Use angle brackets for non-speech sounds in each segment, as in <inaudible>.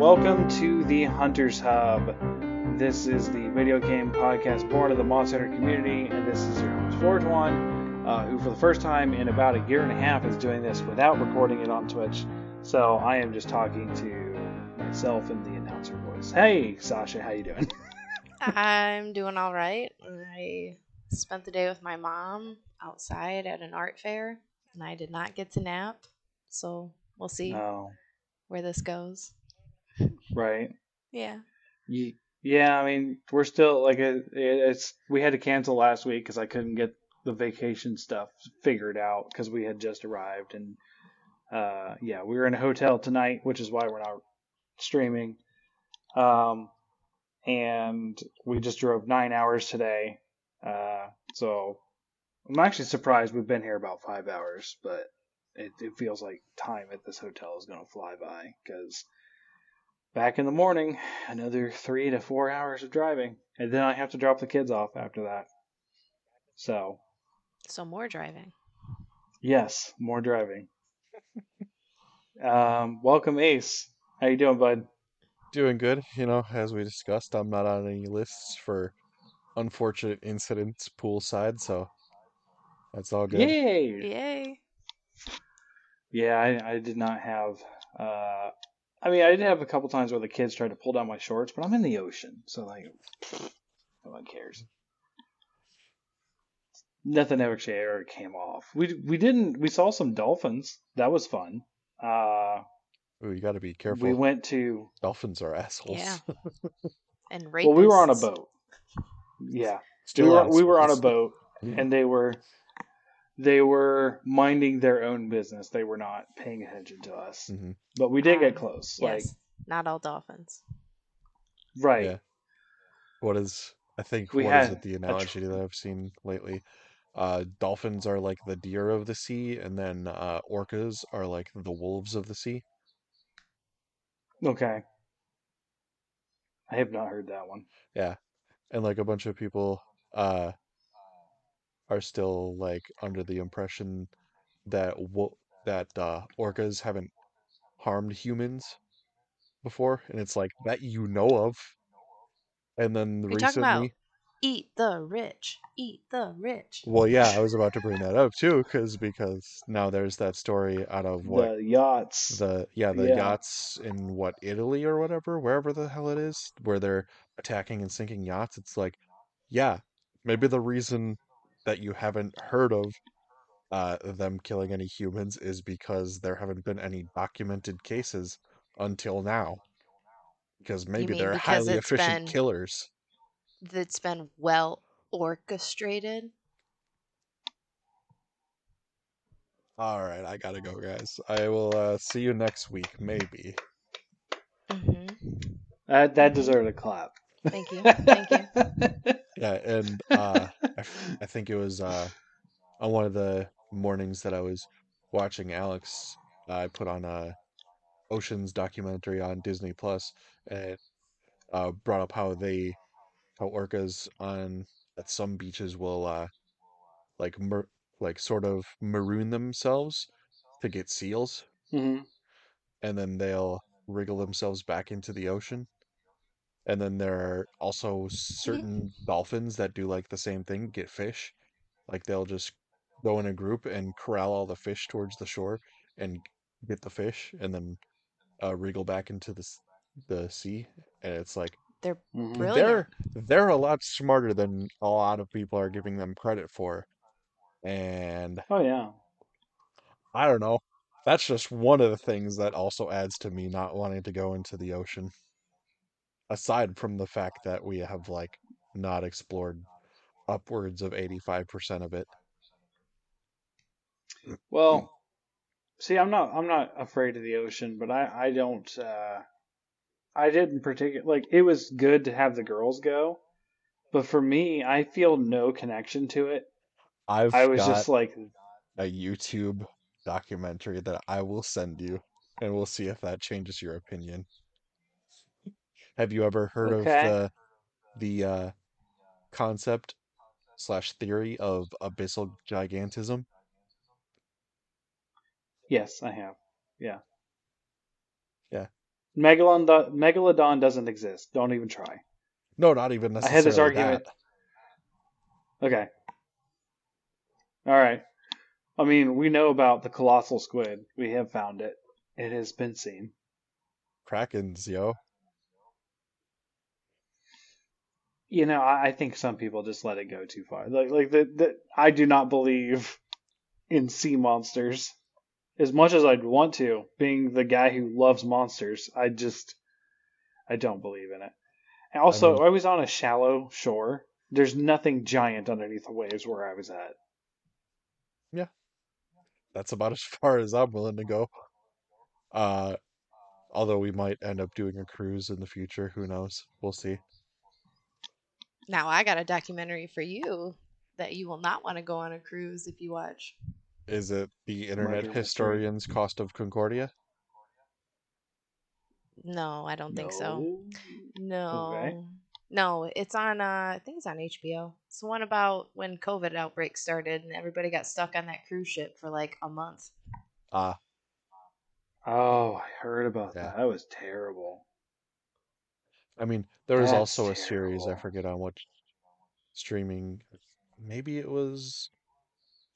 Welcome to the Hunters Hub. This is the video game podcast born of the Monster Hunter community, and this is your host, Fortuan, uh, who for the first time in about a year and a half is doing this without recording it on Twitch. So I am just talking to myself and the announcer voice. Hey, Sasha, how you doing? I'm doing all right. I spent the day with my mom outside at an art fair, and I did not get to nap. So we'll see No, where this goes. Right? Yeah. Ye- Yeah, I mean, we're still like it, it's. We had to cancel last week because I couldn't get the vacation stuff figured out because we had just arrived, and uh, yeah, we were in a hotel tonight, which is why we're not streaming. Um, and we just drove nine hours today, uh, so I'm actually surprised we've been here about five hours, but it, it feels like time at this hotel is going to fly by because back in the morning, another three to four hours of driving, and then I have to drop the kids off after that. So So more driving. yes, more driving. um, welcome, Ace. How you doing, bud? Doing good. You know, as we discussed, I'm not on any lists for unfortunate incidents poolside, so that's all good. Yay! Yay. Yeah, I, I did not have. Uh, I mean, I did have a couple times where the kids tried to pull down my shorts, but I'm in the ocean, so like, no one cares. Nothing ever ever came off. We we didn't. We saw some dolphins. That was fun. Uh, Ooh, you got to be careful. we went to. Dolphins are assholes. Yeah. <laughs> And rapists. Well, we were on a boat. Yeah, Still we were we were on a boat, <laughs> and they were they were minding their own business. They were not paying attention to us. Mhm. But we did Um, get close. Yes. Not all dolphins. Right. Yeah. What is I think We what is it the a tr- analogy that I've seen lately? Uh, dolphins are like the deer of the sea, and then uh, orcas are like the wolves of the sea. Okay. I have not heard that one. Yeah, and like a bunch of people uh, are still like under the impression that wo- that uh, orcas haven't harmed humans before, and it's like that you know of. And then You're talking recently, about eat the rich. Eat the rich. well, yeah, I was about to bring that up too, because because now there's that story out of what The yachts. the yeah the Yeah. yachts in what Italy or whatever, wherever the hell it is, where they're attacking and sinking yachts. It's like, yeah, maybe the reason that you haven't heard of uh, them killing any humans is because there haven't been any documented cases until now. Because maybe they're because highly efficient been- killers. That's been well orchestrated. All right, I gotta go, guys. I will uh, see you next week, maybe. hmm that that deserved a clap. Thank you. Thank you. <laughs> Yeah, and uh, I, f- I think it was uh, on one of the mornings that I was watching Alex. I put on a Oceans documentary on Disney Plus, and uh, brought up how they, how orcas on at some beaches will uh, like mer- like sort of maroon themselves to get seals, hmm and then they'll wriggle themselves back into the ocean. And then there are also certain dolphins that do like the same thing, get fish. Like they'll just go in a group and corral all the fish towards the shore and get the fish and then uh, wriggle back into the the sea. And it's like They're brilliant. they're they're a lot smarter than a lot of people are giving them credit for. And Oh yeah. I don't know. That's just one of the things that also adds to me not wanting to go into the ocean. Aside from the fact that we have like not explored upwards of 85% of it. Well, see, I'm not I'm not afraid of the ocean, but I I don't uh I didn't particular like it was good to have the girls go, but for me, I feel no connection to it. I've I was just like a YouTube documentary that I will send you and we'll see if that changes your opinion. Have you ever heard Okay. of the the uh concept slash theory of abyssal gigantism? yes, I have. Yeah. Yeah. Megalodon, Megalodon doesn't exist. Don't even try. No, not even necessarily. I had this argument. that. Okay. All right. I mean, we know about the colossal squid. We have found it. It has been seen. Krakens, yo. You know, I, I think some people just let it go too far. Like, like the, the I do not believe in sea monsters as much as I'd want to. Being the guy who loves monsters, I just I don't believe in it. And also, mean- I was on a shallow shore. There's nothing giant underneath the waves where I was at. Yeah, that's about as <laughs> far as I'm willing to go. Uh, although we might end up doing a cruise in the future. Who knows? We'll see. Now I got a documentary for you that you will not want to go on a cruise if you watch. Is it the Internet Murder Mystery. Historian's Cost of Concordia? No, I don't think so. No? No. Okay. No, it's on uh I think it's on HBO. It's the one about when COVID outbreak started and everybody got stuck on that cruise ship for like a month. Ah, Oh, I heard about Yeah. that. That was terrible. I mean, there was That's also a series, I forget on what streaming, maybe it was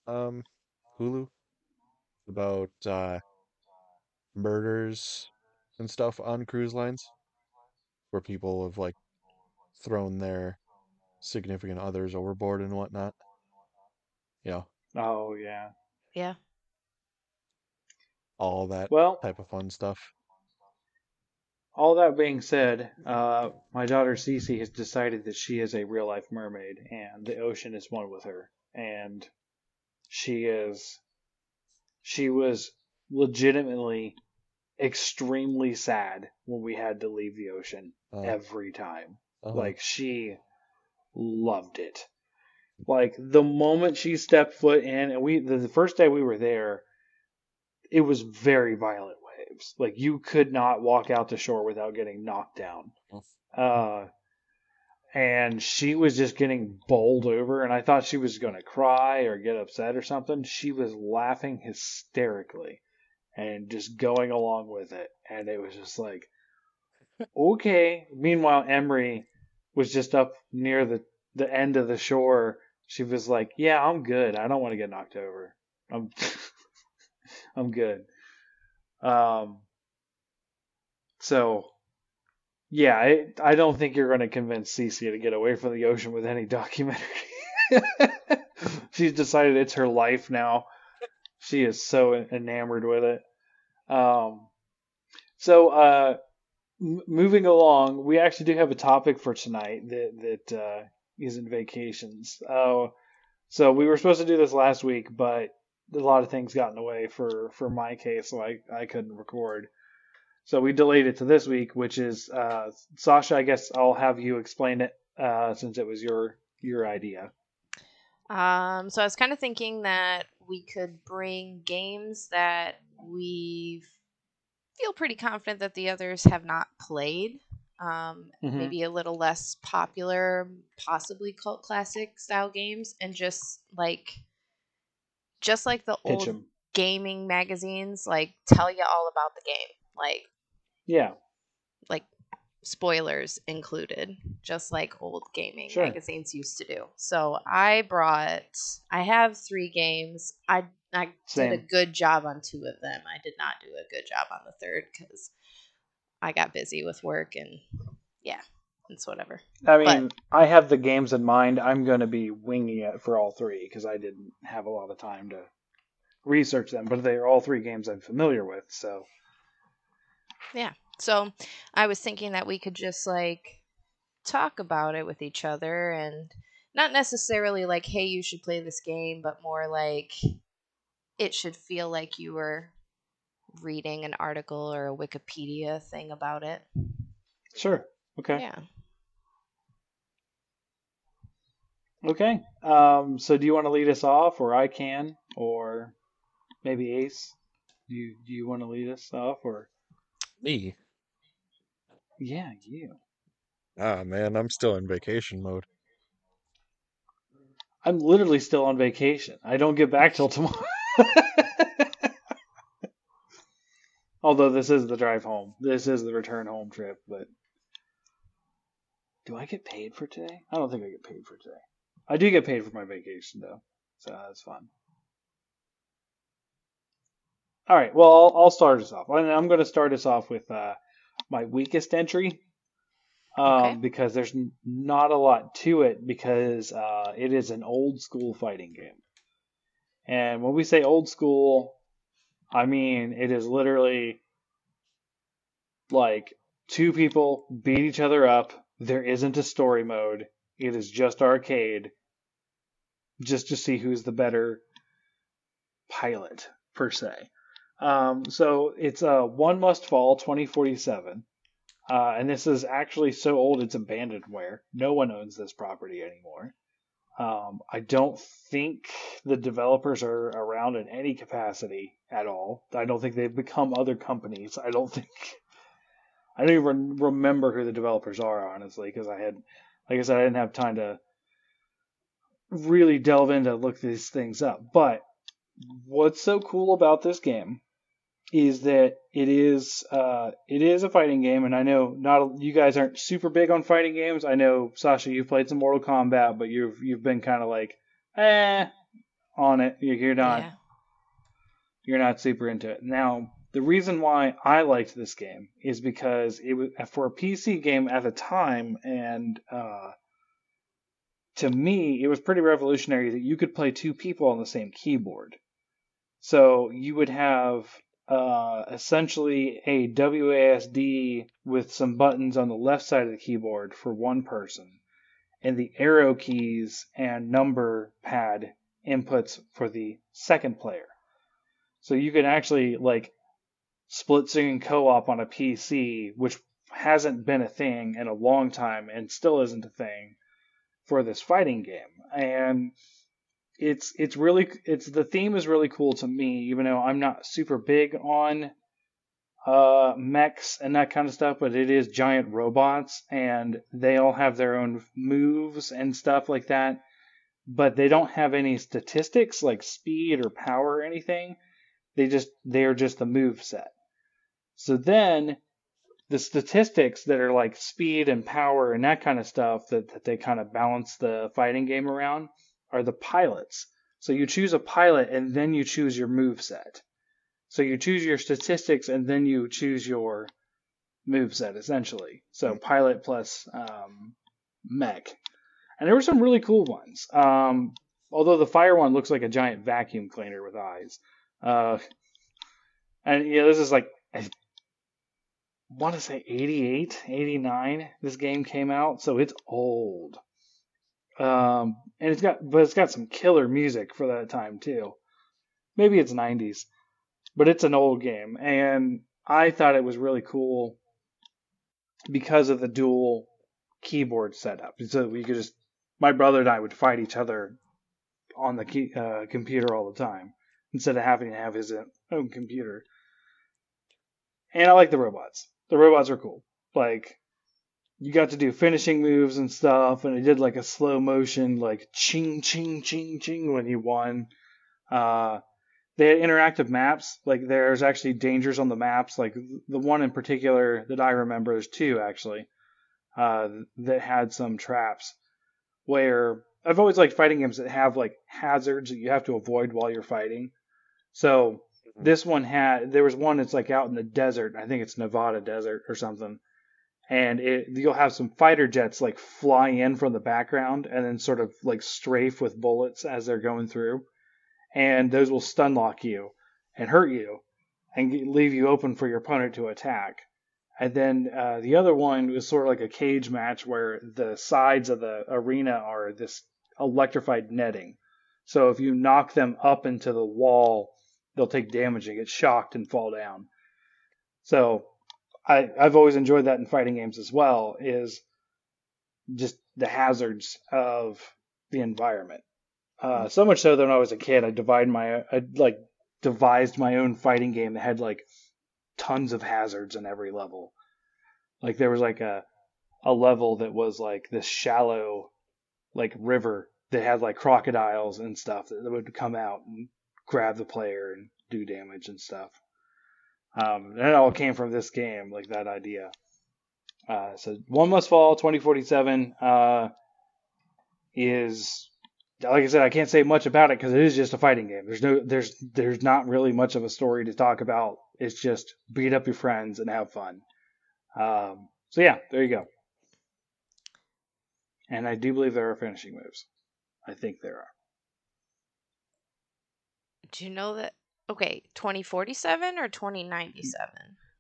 um Hulu about uh murders and stuff on cruise lines where people have like thrown their significant others overboard and whatnot. Yeah. Oh yeah. Yeah. all that Well, type of fun stuff. All that being said, uh, my daughter Cece has decided that she is a real life mermaid, and the ocean is one with her. And she is, she was legitimately extremely sad when we had to leave the ocean Uh, every time. uh-huh. Like she loved it. Like the moment she stepped foot in, and we the, the first day we were there, it was very violent waves. Like you could not walk out to shore without getting knocked down. Uh, and she was just getting bowled over, and I thought she was going to cry or get upset or something. She was laughing hysterically and just going along with it, and it was just like, <laughs> okay. Meanwhile, Emery was just up near the the end of the shore. She was like, "Yeah, I'm good. I don't want to get knocked over. I'm <laughs> I'm good." Um. So, yeah, I I don't think you're going to convince Cece to get away from the ocean with any <laughs> documentary. <laughs> She's decided it's her life now. She is so enamored with it. Um. So, uh, m- moving along, we actually do have a topic for tonight that that uh, isn't vacations. Uh, so we were supposed to do this last week, but a lot of things got in the way for for my case, so I I couldn't record. So we delayed it to this week, which is uh, Sasha. I guess I'll have you explain it uh, since it was your your idea. Um, so I was kind of thinking that we could bring games that we feel pretty confident that the others have not played. Um, Mhm. Maybe a little less popular, possibly cult classic style games, and just like, just like the Pitch old 'em. gaming magazines, like tell you all about the game, like Yeah. like spoilers included, just like old gaming Sure. magazines used to do. So I brought I have three games. I I did a good job on two of them. I did not do a good job on the third because I got busy with work and yeah, it's whatever. I mean, I have the games in mind. I'm going to be winging it for all three because I didn't have a lot of time to research them, but they are all three games I'm familiar with. So yeah. So I was thinking that we could just like talk about it with each other and not necessarily like, hey, you should play this game, but more like it should feel like you were reading an article or a Wikipedia thing about it. sure, okay, Yeah. Okay. Um, so do you want to lead us off, or I can, or maybe Ace? Do you do you want to lead us off, or Me? yeah, you? Ah, man, I'm still in vacation mode. I'm literally still on vacation. I don't get back till tomorrow. <laughs> Although this is the drive home. This is the return home trip, but do I get paid for today? I don't think I get paid for today. I do get paid for my vacation though, so that's fun. All right, well I'll, I'll start us off. And I'm going to start us off with uh, my weakest entry um, Okay. because there's not a lot to it because uh, it is an old school fighting game. And when we say old school, I mean it is literally like two people beat each other up. There isn't a story mode. It is just arcade, just to see who's the better pilot per se. Um, so it's uh, One Must Fall 2047. Uh, and this is actually so old it's abandonware. No one owns this property anymore. Um, I don't think the developers are around in any capacity at all. I don't think they've become other companies. I don't think. I don't even remember who the developers are, honestly, because I had, like I said, I didn't have time to really delve into look these things up. But what's so cool about this game is that it is uh, it is a fighting game, and I know not you guys aren't super big on fighting games. I know Sasha, you've played some Mortal Kombat, but you've you've been kind of like eh on it. You- You're not Yeah. you're not super into it. Now, the reason why I liked this game is because it was for a PC game at the time, and uh, to me, it was pretty revolutionary that you could play two people on the same keyboard. So you would have uh, essentially a WASD with some buttons on the left side of the keyboard for one person, and the arrow keys and number pad inputs for the second player. So you can actually like split screen co-op on a PC, which hasn't been a thing in a long time and still isn't a thing for this fighting game. And it's it's really it's the theme is really cool to me, even though I'm not super big on uh mechs and that kind of stuff, but it is giant robots and they all have their own moves and stuff like that. But they don't have any statistics like speed or power or anything. They just they're just the move set. So then the statistics that are like speed and power and that kind of stuff that, that they kind of balance the fighting game around are the pilots. So you choose a pilot and then you choose your move set. So you choose your statistics and then you choose your move set essentially. So pilot plus um, mech. And there were some really cool ones. Um, although the fire one looks like a giant vacuum cleaner with eyes. Uh, and yeah, this is like I want to say 88, 89. This game came out, so it's old. Um, and it's got, but it's got some killer music for that time too. Maybe it's 90s, but it's an old game, and I thought it was really cool because of the dual keyboard setup. So we could just, my brother and I would fight each other on the key, uh, computer all the time instead of having to have his own computer. And I like the robots. The robots are cool. Like you got to do finishing moves and stuff, and it did like a slow motion, like ching ching ching ching when you won. Uh, they had interactive maps. Like there's actually dangers on the maps. Like the one in particular that I remember, there's two actually, uh, that had some traps where I've always liked fighting games that have like hazards that you have to avoid while you're fighting. So this one had there was one that's like out in the desert. I think it's Nevada desert or something. And it, you'll have some fighter jets like fly in from the background and then sort of like strafe with bullets as they're going through. And those will stun lock you and hurt you and leave you open for your opponent to attack. And then uh, the other one was sort of like a cage match where the sides of the arena are this electrified netting. So if you knock them up into the wall, they'll take damage and get shocked and fall down. So I, I've always enjoyed that in fighting games as well, is just the hazards of the environment. Uh, so much so that when I was a kid, I divided my, I like devised my own fighting game that had like tons of hazards in every level. Like there was like a, a level that was like this shallow, like river that had like crocodiles and stuff that would come out and grab the player and do damage and stuff. Um, it all came from this game, like that idea. Uh, so One Must Fall 2047 uh, is like I said, I can't say much about it because it is just a fighting game. There's no, there's, there's not really much of a story to talk about. It's just beat up your friends and have fun. Um, so yeah, there you go. And I do believe there are finishing moves. I think there are. Do you know that? Okay, 2047 or 2097?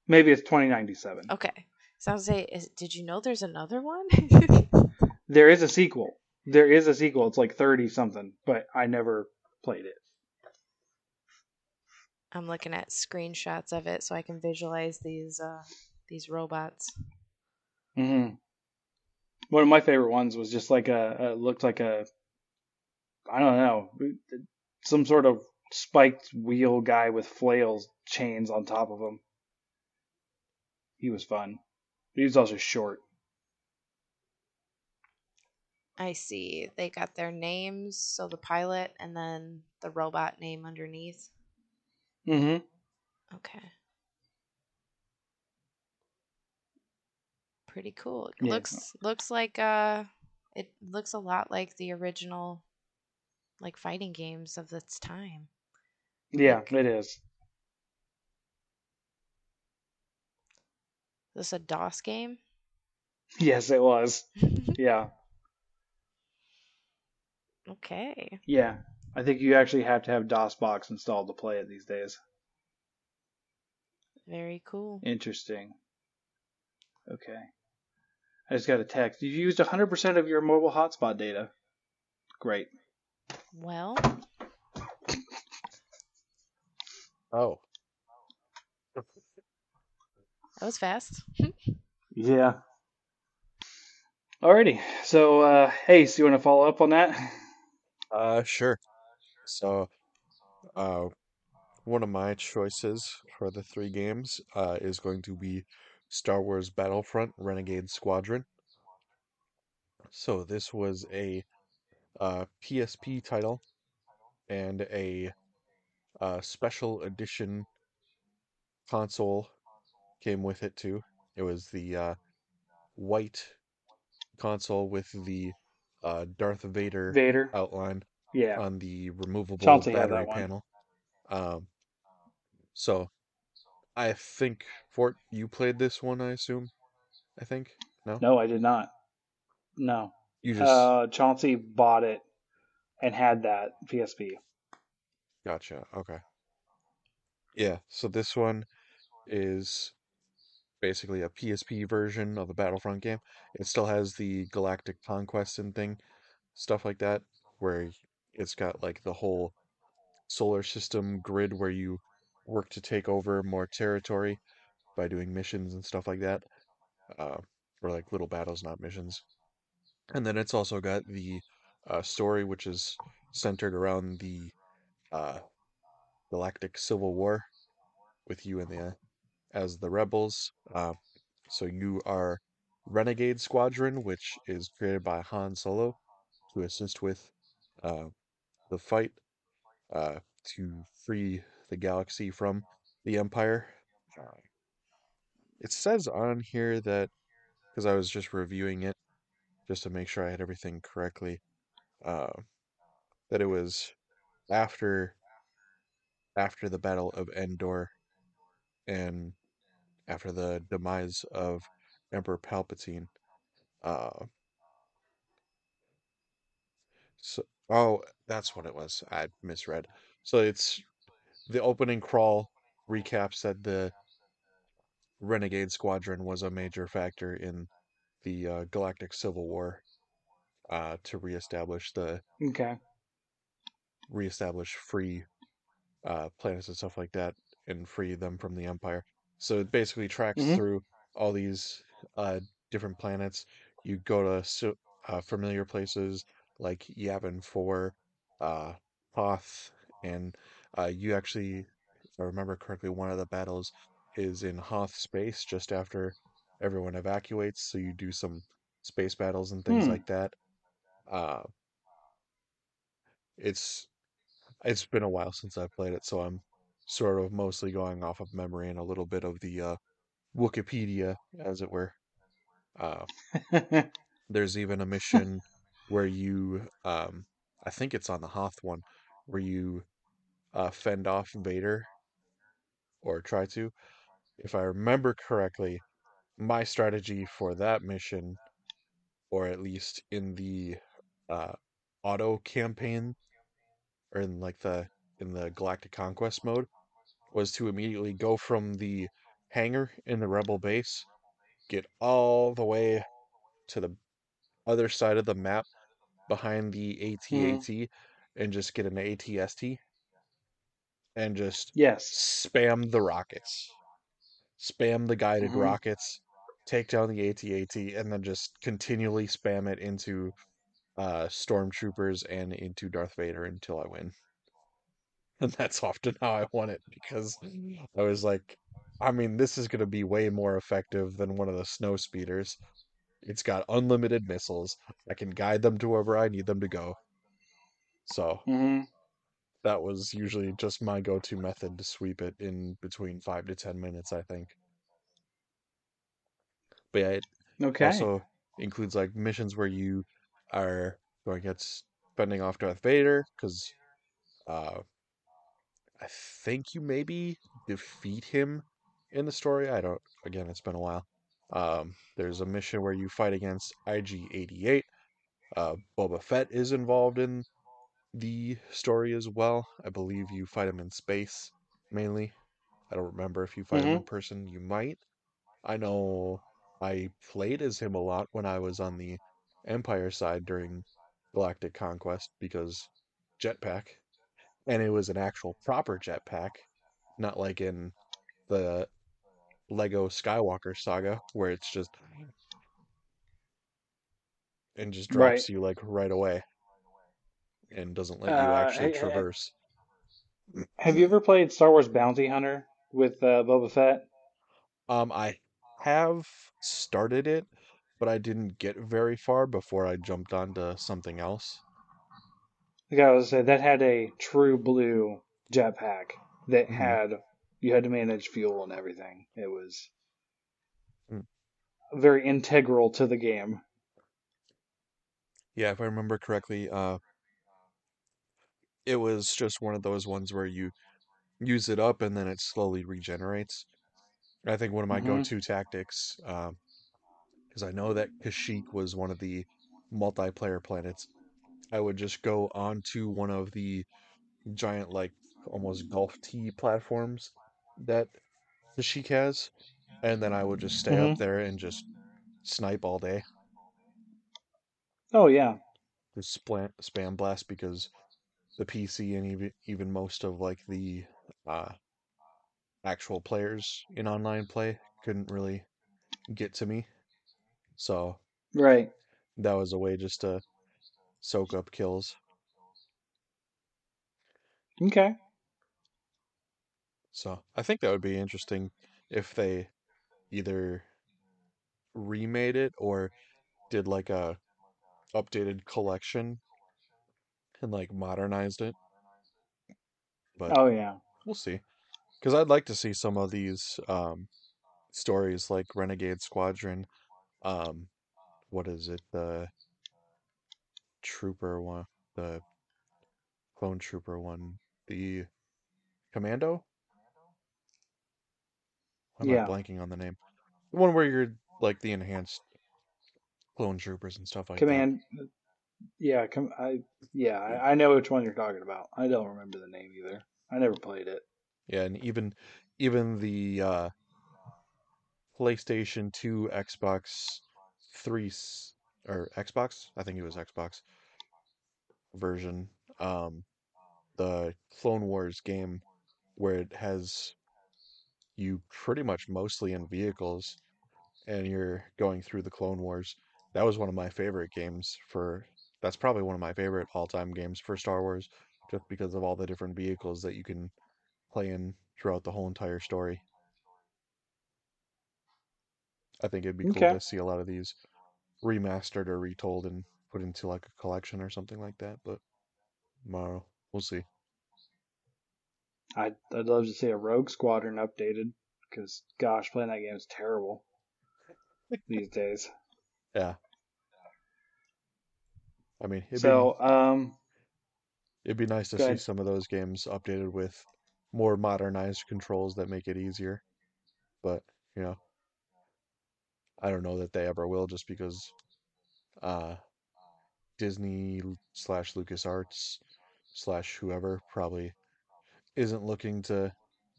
Maybe it's 2097. Okay. So I was say, is, did you know there's another one? <laughs> There is a sequel. There is a sequel. It's like 30 something, but I never played it. I'm looking at screenshots of it so I can visualize these uh these robots. hmm One of my favorite ones was just like a, a looked like a I don't know some sort of spiked wheel guy with flails chains on top of him. He was fun. But He was also short. I see. They got their names, so the pilot and then the robot name underneath. Mm hmm Okay. Pretty cool. It Yeah. looks looks like uh it looks a lot like the original like fighting games of its time. Yeah, it is. Is this a DOS game? <laughs> Yes, it was. <laughs> Yeah, okay. yeah. I think you actually have to have DOSBox installed to play it these days. Very cool. Interesting. Okay. I just got a text. You used 100% of your mobile hotspot data. Great. Well, Oh, that was fast. Yeah. Alrighty. So, uh, hey, so you want to follow up on that? uh, sure. So, uh, one of my choices for the three games uh, is going to be Star Wars Battlefront Renegade Squadron. So, this was a uh, PSP title and a uh, special edition console came with it too. It was the uh, white console with the uh, Darth Vader Vader. outline Yeah. on the removable Chauncey battery panel. Um, so I think Fort, you played this one, I assume. I think no, No, I did not. No. you just Uh, Chauncey bought it and had that PSP. Gotcha. Okay, yeah. So this one is basically a PSP version of the Battlefront game. It still has the Galactic Conquest and thing, stuff like that, where it's got like the whole solar system grid where you work to take over more territory by doing missions and stuff like that. Uh, or like little battles, not missions. And then it's also got the uh, story, which is centered around the uh, Galactic Civil War with you and the as the rebels. Uh, so you are Renegade Squadron, which is created by Han Solo to assist with uh, the fight uh, to free the galaxy from the Empire. It says on here that because I was just reviewing it just to make sure I had everything correctly, uh, that it was after after the Battle of Endor and after the demise of Emperor Palpatine. Uh, so, oh, that's what it was. I misread. So it's the opening crawl recaps that the Renegade Squadron was a major factor in the uh, Galactic Civil War uh, to reestablish the Okay. Reestablish free uh, planets and stuff like that and free them from the Empire. So it basically tracks Mhm. through all these uh, different planets. You go to so, uh, familiar places like Yavin 4, uh, Hoth, and uh, you actually, if I remember correctly, one of the battles is in Hoth space just after everyone evacuates. So you do some space battles and things Hmm. like that. Uh, it's it's been a while since I played it, so I'm sort of mostly going off of memory and a little bit of the uh, Wikipedia, as it were. Uh, <laughs> there's even a mission where you, um, I think it's on the Hoth one, where you uh, fend off Vader or try to. If I remember correctly, my strategy for that mission, or at least in the uh, auto campaign, or in like the in the Galactic Conquest mode, was to immediately go from the hangar in the Rebel base, get all the way to the other side of the map behind the ATAT, and just get an ATST and just yes. spam the rockets, spam the guided Mhm. rockets, take down the ATAT, and then just continually spam it into uh, stormtroopers and into Darth Vader until I win. <laughs> And that's often how I won it because I was like, I mean, this is going to be way more effective than one of the snow speeders. It's got unlimited missiles. I can guide them to wherever I need them to go. So hmm that was usually just my go-to method to sweep it in between five to ten minutes, I think. But yeah, it Okay. also includes like missions where you are going against fending off Darth Vader because uh, I think you maybe defeat him in the story. I don't. Again, it's been a while. Um, there's a mission where you fight against IG-88. Uh, Boba Fett is involved in the story as well. I believe you fight him in space mainly. I don't remember if you fight him in person. You might. I know I played as him a lot when I was on the Empire side during Galactic Conquest because jetpack, and it was an actual proper jetpack, not like in the Lego Skywalker saga where it's just and just Right. drops you like right away and doesn't let you Uh, actually hey, hey, traverse. have you ever played Star Wars Bounty Hunter with uh, Boba Fett? Um, I have started it, but I didn't get very far before I jumped onto something else. Like I was say, that had a true blue jetpack that Mhm. had you had to manage fuel and everything. It was Mm. very integral to the game. Yeah, if I remember correctly, uh, it was just one of those ones where you use it up and then it slowly regenerates. I think one of my Mhm. go-to tactics, because I know that Kashyyyk was one of the multiplayer planets, I would just go onto one of the giant, like almost golf tee platforms that Kashyyyk has, and then I would just stay up Mhm. there and just snipe all day, Oh yeah. just spam, spam blast because the PC and even even most of like the uh, actual players in online play couldn't really get to me. So Right. that was a way just to soak up kills. Okay. So I think that would be interesting if they either remade it or did like a updated collection and like modernized it. But Oh yeah. we'll see. Because I'd like to see some of these um, stories like Renegade Squadron. Um, what is it? The Trooper one, the Clone Trooper one, the Commando. Why am I Yeah. blanking on the name? The one where you're like the enhanced clone troopers and stuff like that. Command. Yeah. Com- I. Yeah. I, I know which one you're talking about. I don't remember the name either. I never played it. Yeah, and even even the uh, PlayStation 2, Xbox 3 s- or Xbox, I think it was Xbox version, um, the Clone Wars game where it has you pretty much mostly in vehicles and you're going through the Clone Wars. That was one of my favorite games for that's probably one of my favorite all-time games for Star Wars just because of all the different vehicles that you can play in throughout the whole entire story. I think it'd be cool Okay. to see a lot of these remastered or retold and put into like a collection or something like that, but tomorrow we'll see. I'd, I'd love to see a Rogue Squadron updated because, gosh, playing that game is terrible these days. Yeah. I mean, it'd So, um, be it'd be nice to see ahead. some of those games updated with more modernized controls that make it easier. But, you know, I don't know that they ever will just because uh Disney slash LucasArts slash whoever probably isn't looking to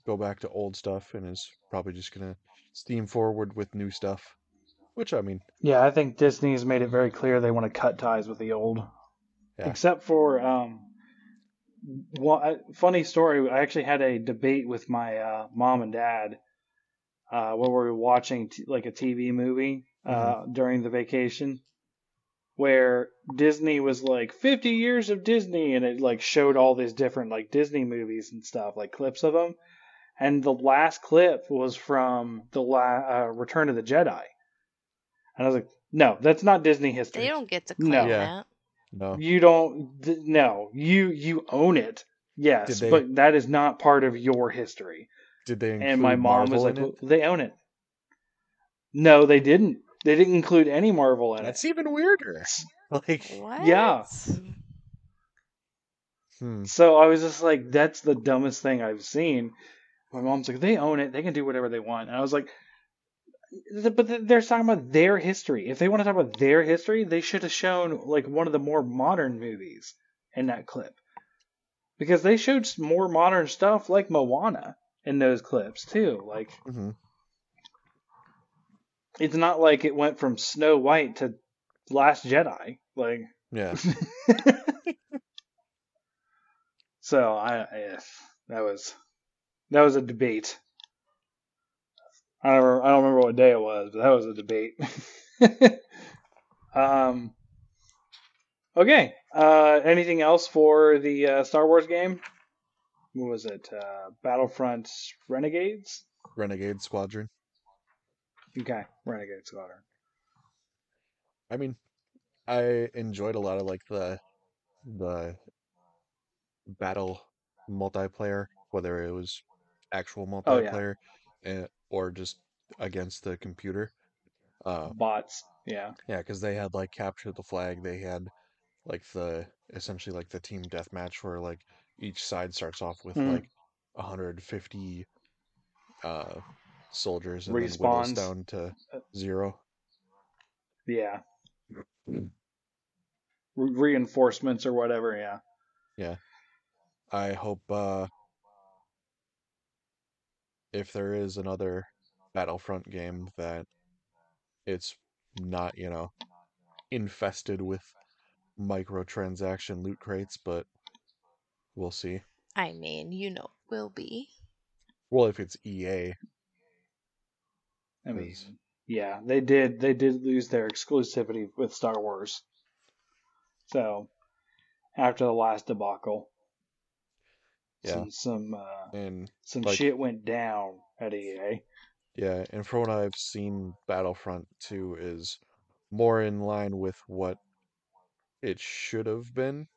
go back to old stuff and is probably just gonna steam forward with new stuff. Which I mean, yeah, I think Disney's made it very clear they want to cut ties with the old. Yeah. Except for, um, well, funny story. I actually had a debate with my uh, mom and dad uh, when we were watching t- like a TV movie uh, during the vacation, where Disney was like 50 years of Disney, and it like showed all these different like Disney movies and stuff, like clips of them. And the last clip was from the la- uh, Return of the Jedi, and I was like, "No, that's not Disney history. They don't get to claim No. Yeah. that. no. You don't. th- No, you you own it. Yes, they- but that is not part of your history. Did they include And my mom was like, "Well, "They own it." No, they didn't. They didn't include any Marvel in it. That's even weirder. <laughs> Like, What? Yeah. hmm. So I was just like, "That's the dumbest thing I've seen." My mom's like, "They own it. They can do whatever they want." And I was like, "But they're talking about their history. If they want to talk about their history, they should have shown like one of the more modern movies in that clip." Because they showed more modern stuff like Moana in those clips too. Like hmm it's not like it went from Snow White to Last Jedi. Like Yeah. <laughs> so I, I that was that was a debate. I don't remember, I don't remember what day it was, but that was a debate. <laughs> um okay. Uh anything else for the uh, Star Wars game? What was it? Uh Battlefront Renegades? Renegade Squadron. Okay, Renegade Squadron. I mean, I enjoyed a lot of like the the battle multiplayer, whether it was actual Oh, yeah. multiplayer eh, or just against the computer. Uh, Bots. Yeah. yeah, because they had like capture the flag. They had like the essentially like the team deathmatch where like each side starts off with Mhm. like 150 uh soldiers and then whittles Respawns. down to zero. Yeah. Re- reinforcements or whatever, yeah. yeah. I hope uh if there is another Battlefront game that it's not, you know, infested with microtransaction loot crates, but we'll see. I mean, you know, will be. Well, if it's EA, I mean, 'Cause- yeah, they did they did lose their exclusivity with Star Wars. So, after the last debacle, Yeah. some some uh, and some Like- shit went down at EA. yeah, and from what I've seen, Battlefront 2 is more in line with what it should have been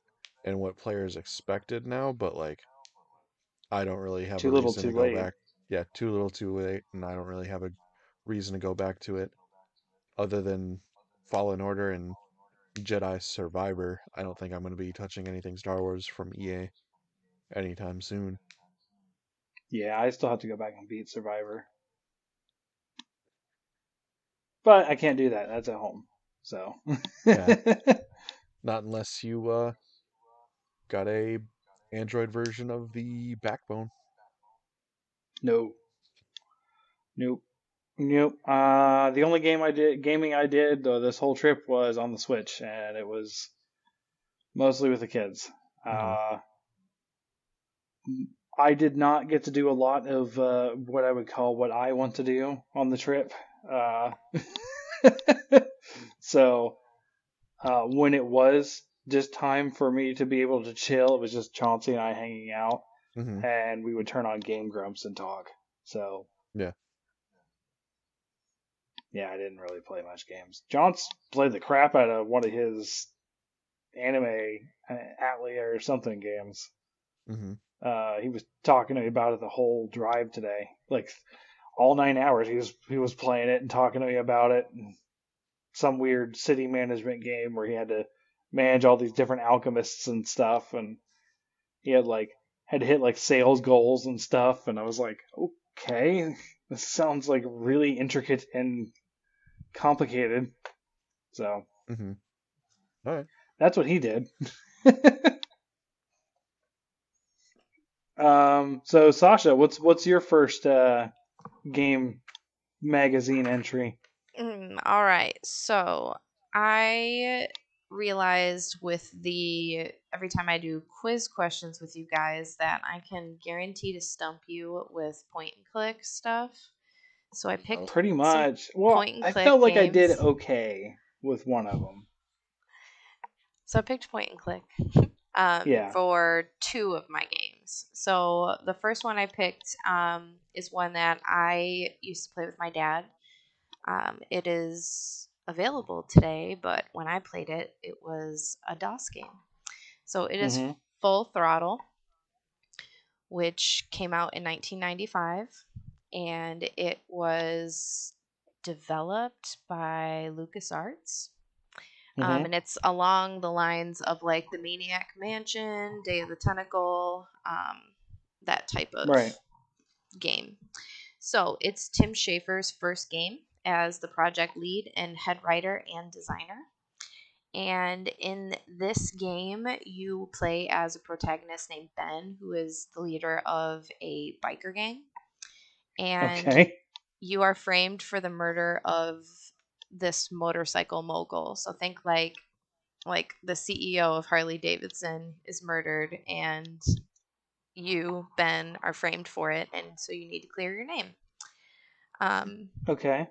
and what players expected now, but like I don't really have Too a little, reason too to go late. back. Yeah, too little, too late, and I don't really have a reason to go back to it other than Fallen Order and Jedi Survivor. I don't think I'm going to be touching anything Star Wars from EA anytime soon. Yeah, I still have to go back and beat Survivor, but I can't do that. That's at home. So. yeah. <laughs> Not unless you uh got a Android version of the Backbone. No. Nope. Nope. Uh, the only game I did, gaming I did uh, this whole trip was on the Switch, and it was mostly with the kids. Uh, I did not get to do a lot of uh, what I would call what I want to do on the trip. Uh, <laughs> so uh, when it was just time for me to be able to chill, it was just Chauncey and I hanging out hmm and we would turn on Game Grumps and talk. So Yeah. yeah, I didn't really play much games. John's played the crap out of one of his anime uh, Atlia or something games. hmm Uh, he was talking to me about it the whole drive today, like all nine hours. He was he was playing it and talking to me about it. And some weird city management game where he had to manage all these different alchemists and stuff, and he had like had to hit like sales goals and stuff. And I was like, okay, this sounds like really intricate and complicated. So Mm-hmm. All right. that's what he did. <laughs> um. So Sasha, what's what's your first uh, game magazine entry? Mm, all right. So I realized with the every time I do quiz questions with you guys that I can guarantee to stump you with point and click stuff. So I picked Pretty much. Well, point and I felt like I did okay with one of them. So I picked point and click <laughs> um, Yeah. for two of my games. So the first one I picked um, is one that I used to play with my dad. Um, it is available today, but when I played it, it was a DOS game. So it is Mhm. Full Throttle, which came out in 1995, and it was developed by LucasArts. Um, Mhm. and it's along the lines of like the Maniac Mansion, Day of the Tentacle, um, that type of Right. game. So it's Tim Schafer's first game as the project lead and head writer and designer. And in this game, you play as a protagonist named Ben, who is the leader of a biker gang. And okay. you are framed for the murder of this motorcycle mogul. So think like like the CEO of Harley Davidson is murdered and you, Ben, are framed for it and so you need to clear your name. Um, Okay.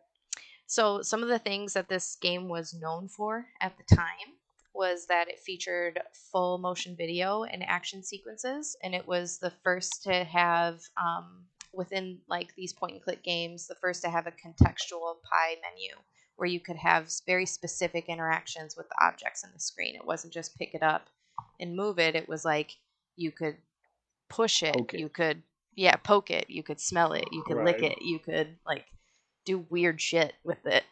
So some of the things that this game was known for at the time was that it featured full motion video and action sequences, and it was the first to have um, within like these point and click games, the first to have a contextual pie menu where you could have very specific interactions with the objects in the screen. It wasn't just pick it up and move it. It was like you could push it, it. you could yeah poke it, you could smell it, you could lick it, you could like do weird shit with it.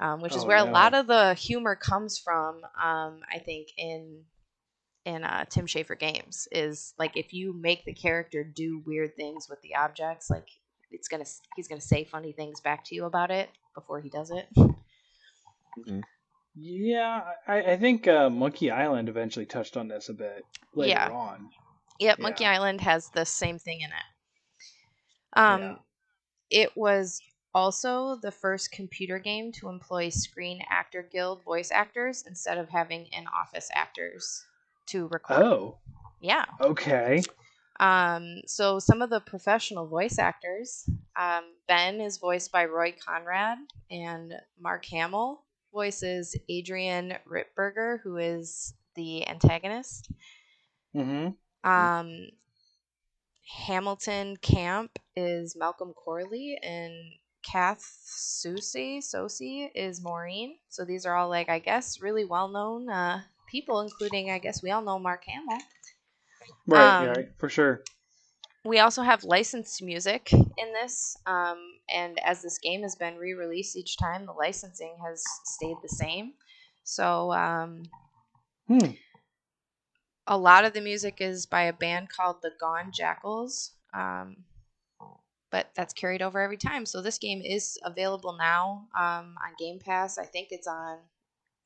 Um, which is Oh, where no. a lot of the humor comes from. Um, I think in in uh, Tim Schafer games is like if you make the character do weird things with the objects, like it's gonna he's gonna say funny things back to you about it before he does it. Yeah, I, I think uh, Monkey Island eventually touched on this a bit later Yeah. on. Yep, Monkey Yeah. Island has the same thing in it. Um, Yeah. it was also the first computer game to employ Screen Actor Guild voice actors instead of having in-office actors to record. Oh, Yeah. okay. Um, so some of the professional voice actors, um, Ben is voiced by Roy Conrad, and Mark Hamill voices Adrian Ripburger, who is the antagonist. Mm-hmm. Um, Hamilton Camp is Malcolm Corley, and Kath Soucie Soucie is Maureen. So these are all like I guess really well known uh, people, including I guess we all know Mark Hamill. Right, Um, right, for sure. we also have licensed music in this um, and as this game has been re-released each time the licensing has stayed the same so um, Hmm. a lot of the music is by a band called the gone jackals um, but that's carried over every time so this game is available now um, on game pass i think it's on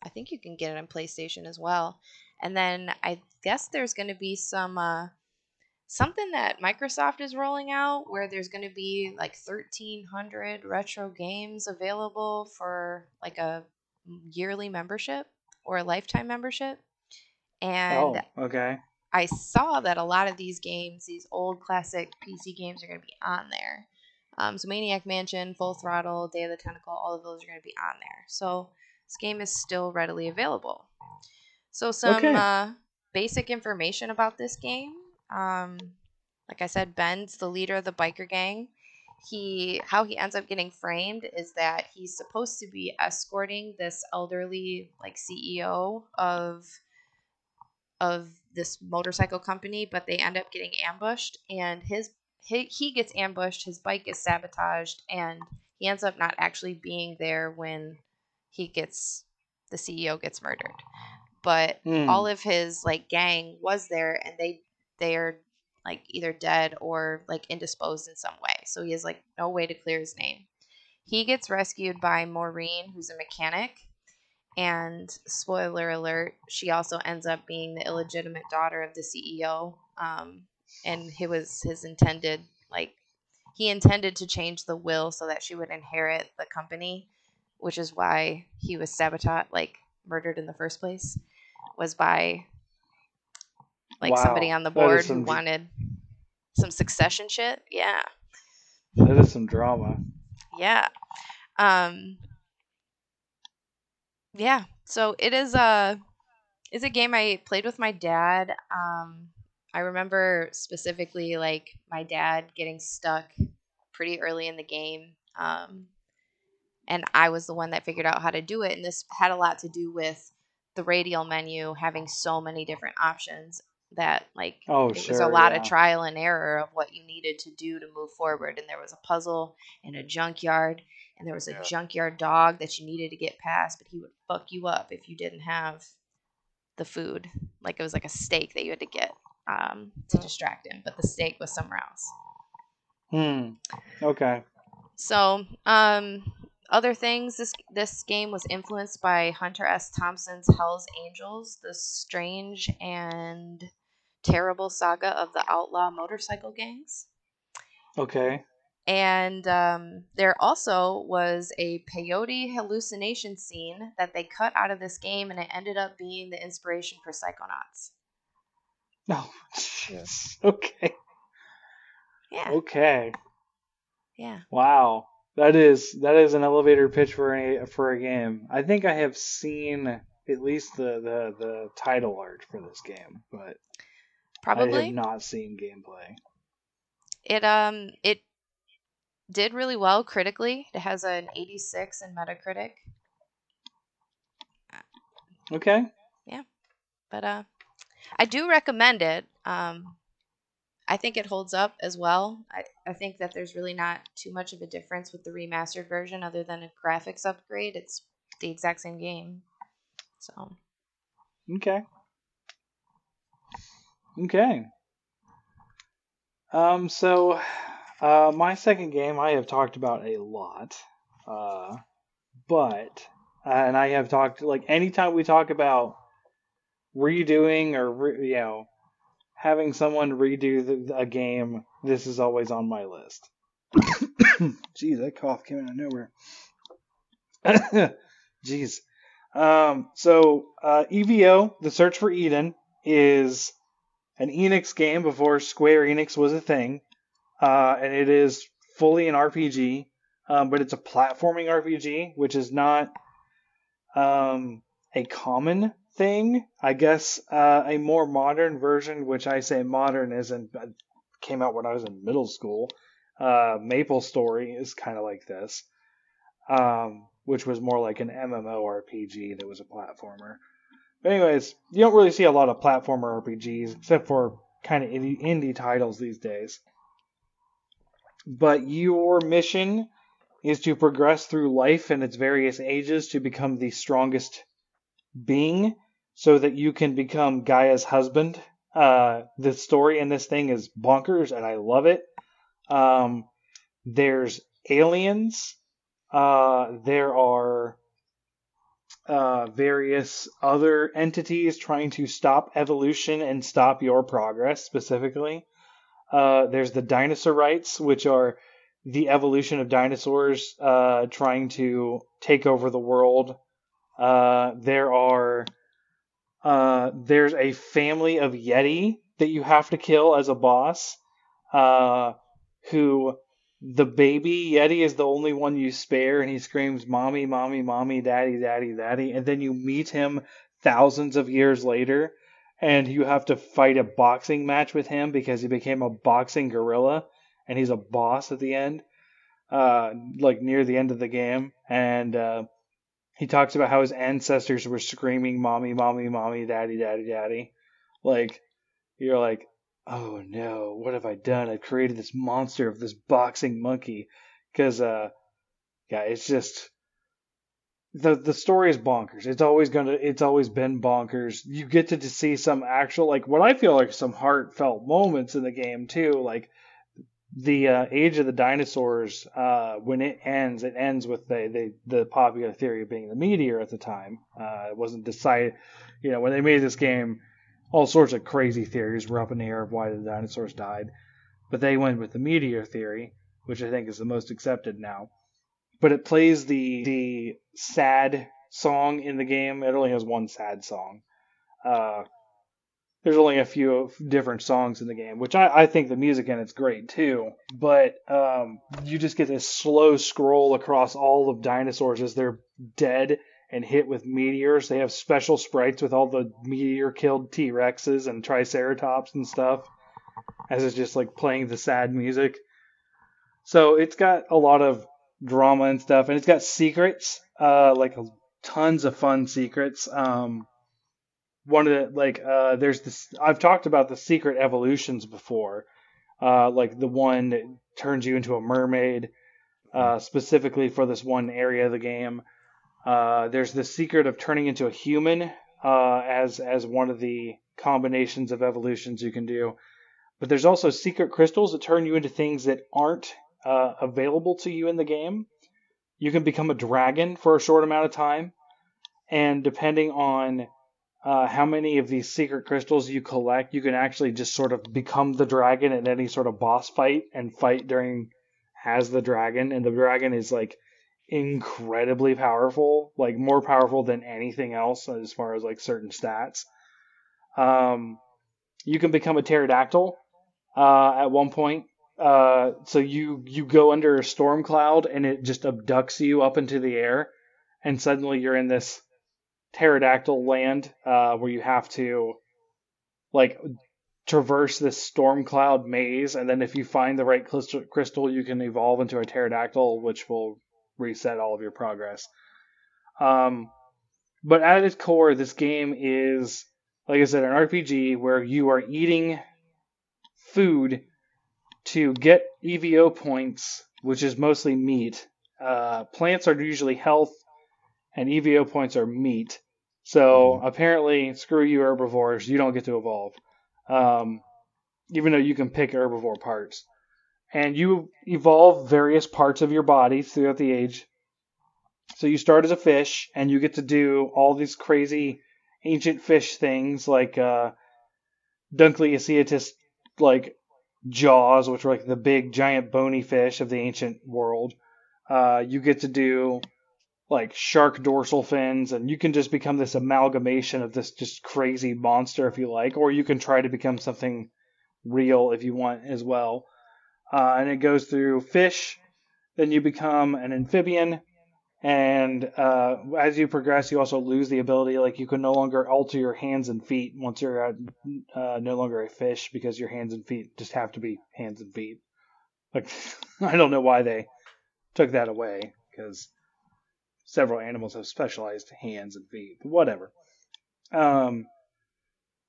i think you can get it on playstation as well and then i guess there's going to be some uh, something that Microsoft is rolling out where there's going to be like 1300 retro games available for like a yearly membership or a lifetime membership. And oh, okay. I saw that a lot of these games, these old classic PC games, are going to be on there. Um, so Maniac Mansion, Full Throttle, Day of the Tentacle, all of those are going to be on there. So this game is still readily available. So some Okay. uh, basic information about this game. Um, like I said, Ben's the leader of the biker gang. He how he ends up getting framed is that he's supposed to be escorting this elderly like CEO of of this motorcycle company, but they end up getting ambushed, and his he, he gets ambushed, his bike is sabotaged, and he ends up not actually being there when he gets the CEO gets murdered. But Hmm. all of his like gang was there, and they they are like either dead or like indisposed in some way. So he has like no way to clear his name. He gets rescued by Maureen, who's a mechanic. And spoiler alert, she also ends up being the illegitimate daughter of the CEO. Um, and he was his intended, like, he intended to change the will so that she would inherit the company, which is why he was sabotaged, like, murdered in the first place, was by, like, somebody on the board who some wanted some succession shit. Yeah. That is some drama. Yeah. Um Yeah. So it is a it's a game I played with my dad. Um I remember specifically like my dad getting stuck pretty early in the game. Um and I was the one that figured out how to do it and this had a lot to do with the radial menu having so many different options that like Oh, it was a lot yeah. of trial and error of what you needed to do to move forward and there was a puzzle in a junkyard and there was a Yeah. junkyard dog that you needed to get past but he would fuck you up if you didn't have the food like it was like a steak that you had to get um, to distract him but the steak was somewhere else Hmm. Okay. so, um, other things. This this game was influenced by Hunter S. Thompson's Hell's Angels, the strange and terrible saga of the outlaw motorcycle gangs. Okay. And um, there also was a peyote hallucination scene that they cut out of this game, and it ended up being the inspiration for Psychonauts. Oh, jeez. <laughs> Okay. Yeah, Okay. yeah. Wow. That is that is an elevator pitch for a for a game. I think I have seen at least the the, the title art for this game, but I Probably. have not seen gameplay. It um it did really well critically. It has an 86 in Metacritic. Okay. Yeah. But uh i do recommend it um i think it holds up as well I, I think that there's really not too much of a difference with the remastered version other than a graphics upgrade it's the exact same game so Okay. Okay. Um. So, uh, my second game I have talked about a lot, uh, but uh, and I have talked like anytime we talk about redoing or re- you know having someone redo the, a game, this is always on my list. <coughs> Jeez, that cough came out of nowhere. <coughs> Jeez. Um, so uh, EVO, The Search for Eden, is an Enix game before Square Enix was a thing, uh, and it is fully an RPG, um, but it's a platforming RPG, which is not um, a common thing. I guess uh, a more modern version, which I say modern isn't, came out when I was in middle school. Uh, Maple Story is kind of like this. Um, which was more like an MMORPG that was a platformer. But anyways, you don't really see a lot of platformer RPGs except for kind of indie titles these days. But your mission is to progress through life in its various ages to become the strongest being so that you can become Gaia's husband. Uh, the story in this thing is bonkers and I love it. Um, there's aliens uh, there are uh, various other entities trying to stop evolution and stop your progress specifically. Uh, there's the dinosaur rights, which are the evolution of dinosaurs uh, trying to take over the world. Uh, there are uh, there's a family of Yeti that you have to kill as a boss, uh, who the baby Yeti is the only one you spare, and he screams, Mommy, Mommy, Mommy, Daddy, Daddy, Daddy. And then you meet him thousands of years later, and you have to fight a boxing match with him because he became a boxing gorilla, and he's a boss at the end, uh, like near the end of the game. And uh, he talks about how his ancestors were screaming, Mommy, Mommy, Mommy, Daddy, Daddy, Daddy. Like you're like, oh no, what have I done? I've created this monster of this boxing monkey. Because uh, yeah, it's just the the story is bonkers. It's always gonna it's always been bonkers. You get to, to see some actual like what I feel like some heartfelt moments in the game too. Like the uh, Age of the Dinosaurs, uh, when it ends, it ends with the, the the popular theory of being the meteor at the time. Uh, it wasn't decided, you know, when they made this game, all sorts of crazy theories were up in the air of why the dinosaurs died, but they went with the meteor theory, which I think is the most accepted now. But it plays the the sad song in the game. It only has one sad song. Uh, there's only a few different songs in the game, which I, I think the music in it's great too. But um, you just get this slow scroll across all of dinosaurs as they're dead and hit with meteors. They have special sprites with all the meteor killed T Rexes and Triceratops and stuff, as it's just like playing the sad music. So it's got a lot of drama and stuff, and it's got secrets, uh, like tons of fun secrets. Um, one of the like uh there's this I've talked about the secret evolutions before. Uh like the one that turns you into a mermaid uh specifically for this one area of the game. Uh there's the secret of turning into a human uh as as one of the combinations of evolutions you can do. But there's also secret crystals that turn you into things that aren't uh, available to you in the game. You can become a dragon for a short amount of time, and depending on uh, how many of these secret crystals you collect, you can actually just sort of become the dragon in any sort of boss fight and fight during as the dragon. And the dragon is like incredibly powerful, like more powerful than anything else as far as like certain stats. Um, you can become a pterodactyl uh, at one point. Uh, so you you go under a storm cloud and it just abducts you up into the air, and suddenly you're in this pterodactyl land uh, where you have to like traverse this storm cloud maze. And then if you find the right crystal you can evolve into a pterodactyl which will reset all of your progress. Um, but at its core this game is like i said an rpg where you are eating food to get evo points which is mostly meat uh, plants are usually health and EVO points are meat. So mm-hmm. apparently, screw you herbivores, you don't get to evolve. Um, even though you can pick herbivore parts. And you evolve various parts of your body throughout the age. So you start as a fish, and you get to do all these crazy ancient fish things like uh, Dunkleosteus, like jaws, which are like the big giant bony fish of the ancient world. Uh, you get to do like shark dorsal fins, and you can just become this amalgamation of this just crazy monster if you like, or you can try to become something real if you want as well. Uh, and it goes through fish, then you become an amphibian, and uh, as you progress, you also lose the ability. Like you can no longer alter your hands and feet once you're uh, no longer a fish because your hands and feet just have to be hands and feet. Like <laughs> I don't know why they took that away because several animals have specialized hands and feet, but whatever. Um,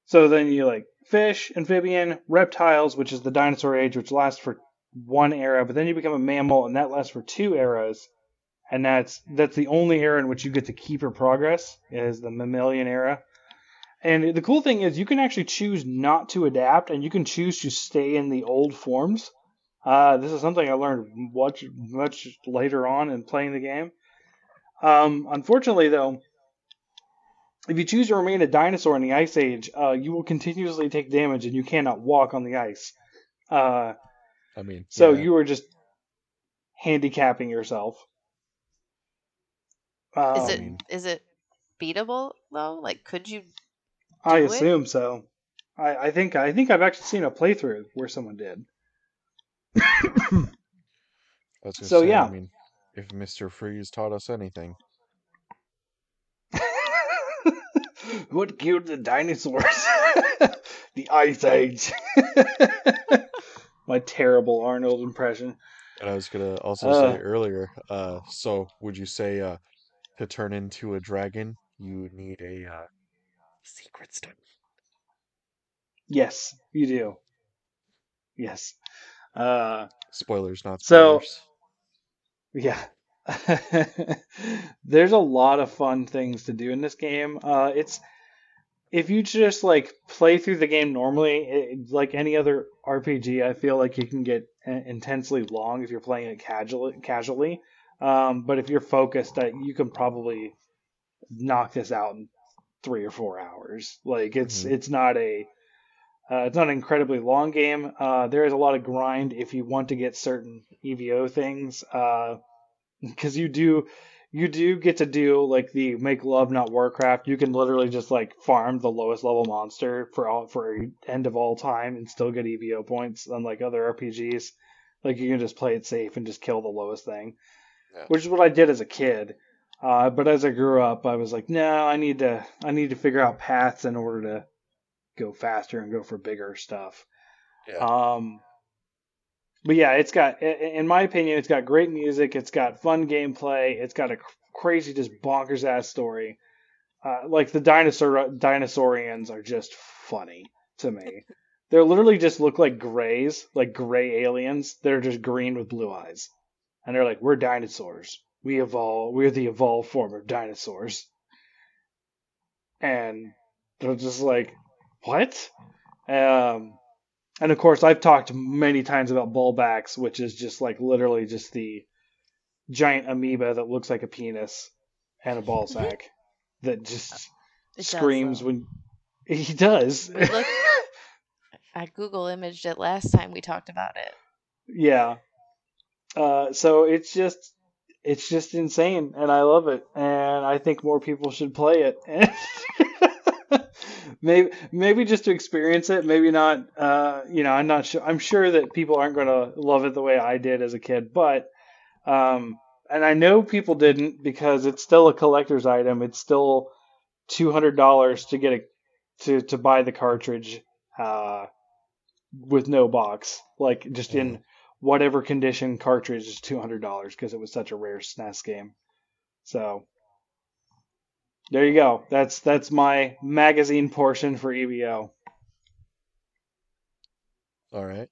so then you like fish, amphibian, reptiles, which is the dinosaur age, which lasts for one era, but then you become a mammal, and that lasts for two eras, and that's that's the only era in which you get to keep your progress is the mammalian era. And the cool thing is you can actually choose not to adapt, and you can choose to stay in the old forms. Uh, this is something I learned much much later on in playing the game. Um, unfortunately, though, if you choose to remain a dinosaur in the Ice Age, uh, you will continuously take damage and you cannot walk on the ice. Uh, I mean, so yeah. you are just handicapping yourself. Um, is it is it beatable though? Like, could you? I assume it? so. I, I think I think I've actually seen a playthrough where someone did. <coughs> <laughs> so say, yeah, I mean, if Mr. Freeze taught us anything. <laughs> what killed the dinosaurs? <laughs> the Ice Age. My terrible Arnold impression. And I was gonna also uh, say earlier. Uh, so would you say uh, to turn into a dragon, you need a uh, secret stone? Yes, you do. Yes. Uh, Spoilers, not So- spoilers. Yeah. <laughs> There's a lot of fun things to do in this game. Uh, it's if you just like play through the game normally, it, like any other RPG, I feel like you can get uh, intensely long if you're playing it casually. Casually, um, but if you're focused, uh, you can probably knock this out in three or four hours. Like it's Mhm. it's not a uh, it's not an incredibly long game. Uh, there is a lot of grind if you want to get certain EVO things, <laughs> because you do you do get to do like the make love not Warcraft. You can literally just like farm the lowest level monster for all for end of all time and still get EVO points, unlike other RPGs. Like you can just play it safe and just kill the lowest thing, Yeah. which is what I did as a kid. Uh, but as I grew up, I was like, no, I need to I need to figure out paths in order to go faster and go for bigger stuff. Yeah. Um, but yeah, it's got, in my opinion, it's got great music. It's got fun gameplay. It's got a crazy, just bonkers ass story. Uh, like the dinosaur dinosaurians are just funny to me. <laughs> They literally just look like grays, like gray aliens. They're just green with blue eyes, and they're like, "We're dinosaurs. We evolve. We're the evolved form of dinosaurs." And they're just like, "What?" Um, and of course, I've talked many times about Bolbox, which is just like literally just the giant amoeba that looks like a penis and a ball sack that just It screams though. when <laughs> he does. Look- <laughs> I Google imaged it last time we talked about it. yeah. Uh, so it's just it's just insane, and I love it, and I think more people should play it. <laughs> maybe maybe just to experience it, maybe not. Uh, you know, I'm not sure. I'm sure that people aren't going to love it the way I did as a kid, but um, and I know people didn't because it's still a collector's item. It's still two hundred dollars to get a to to buy the cartridge uh, with no box, like just in whatever condition cartridge is two hundred dollars because it was such a rare SNES game. So there you go. That's that's my magazine portion for E EVO. All right.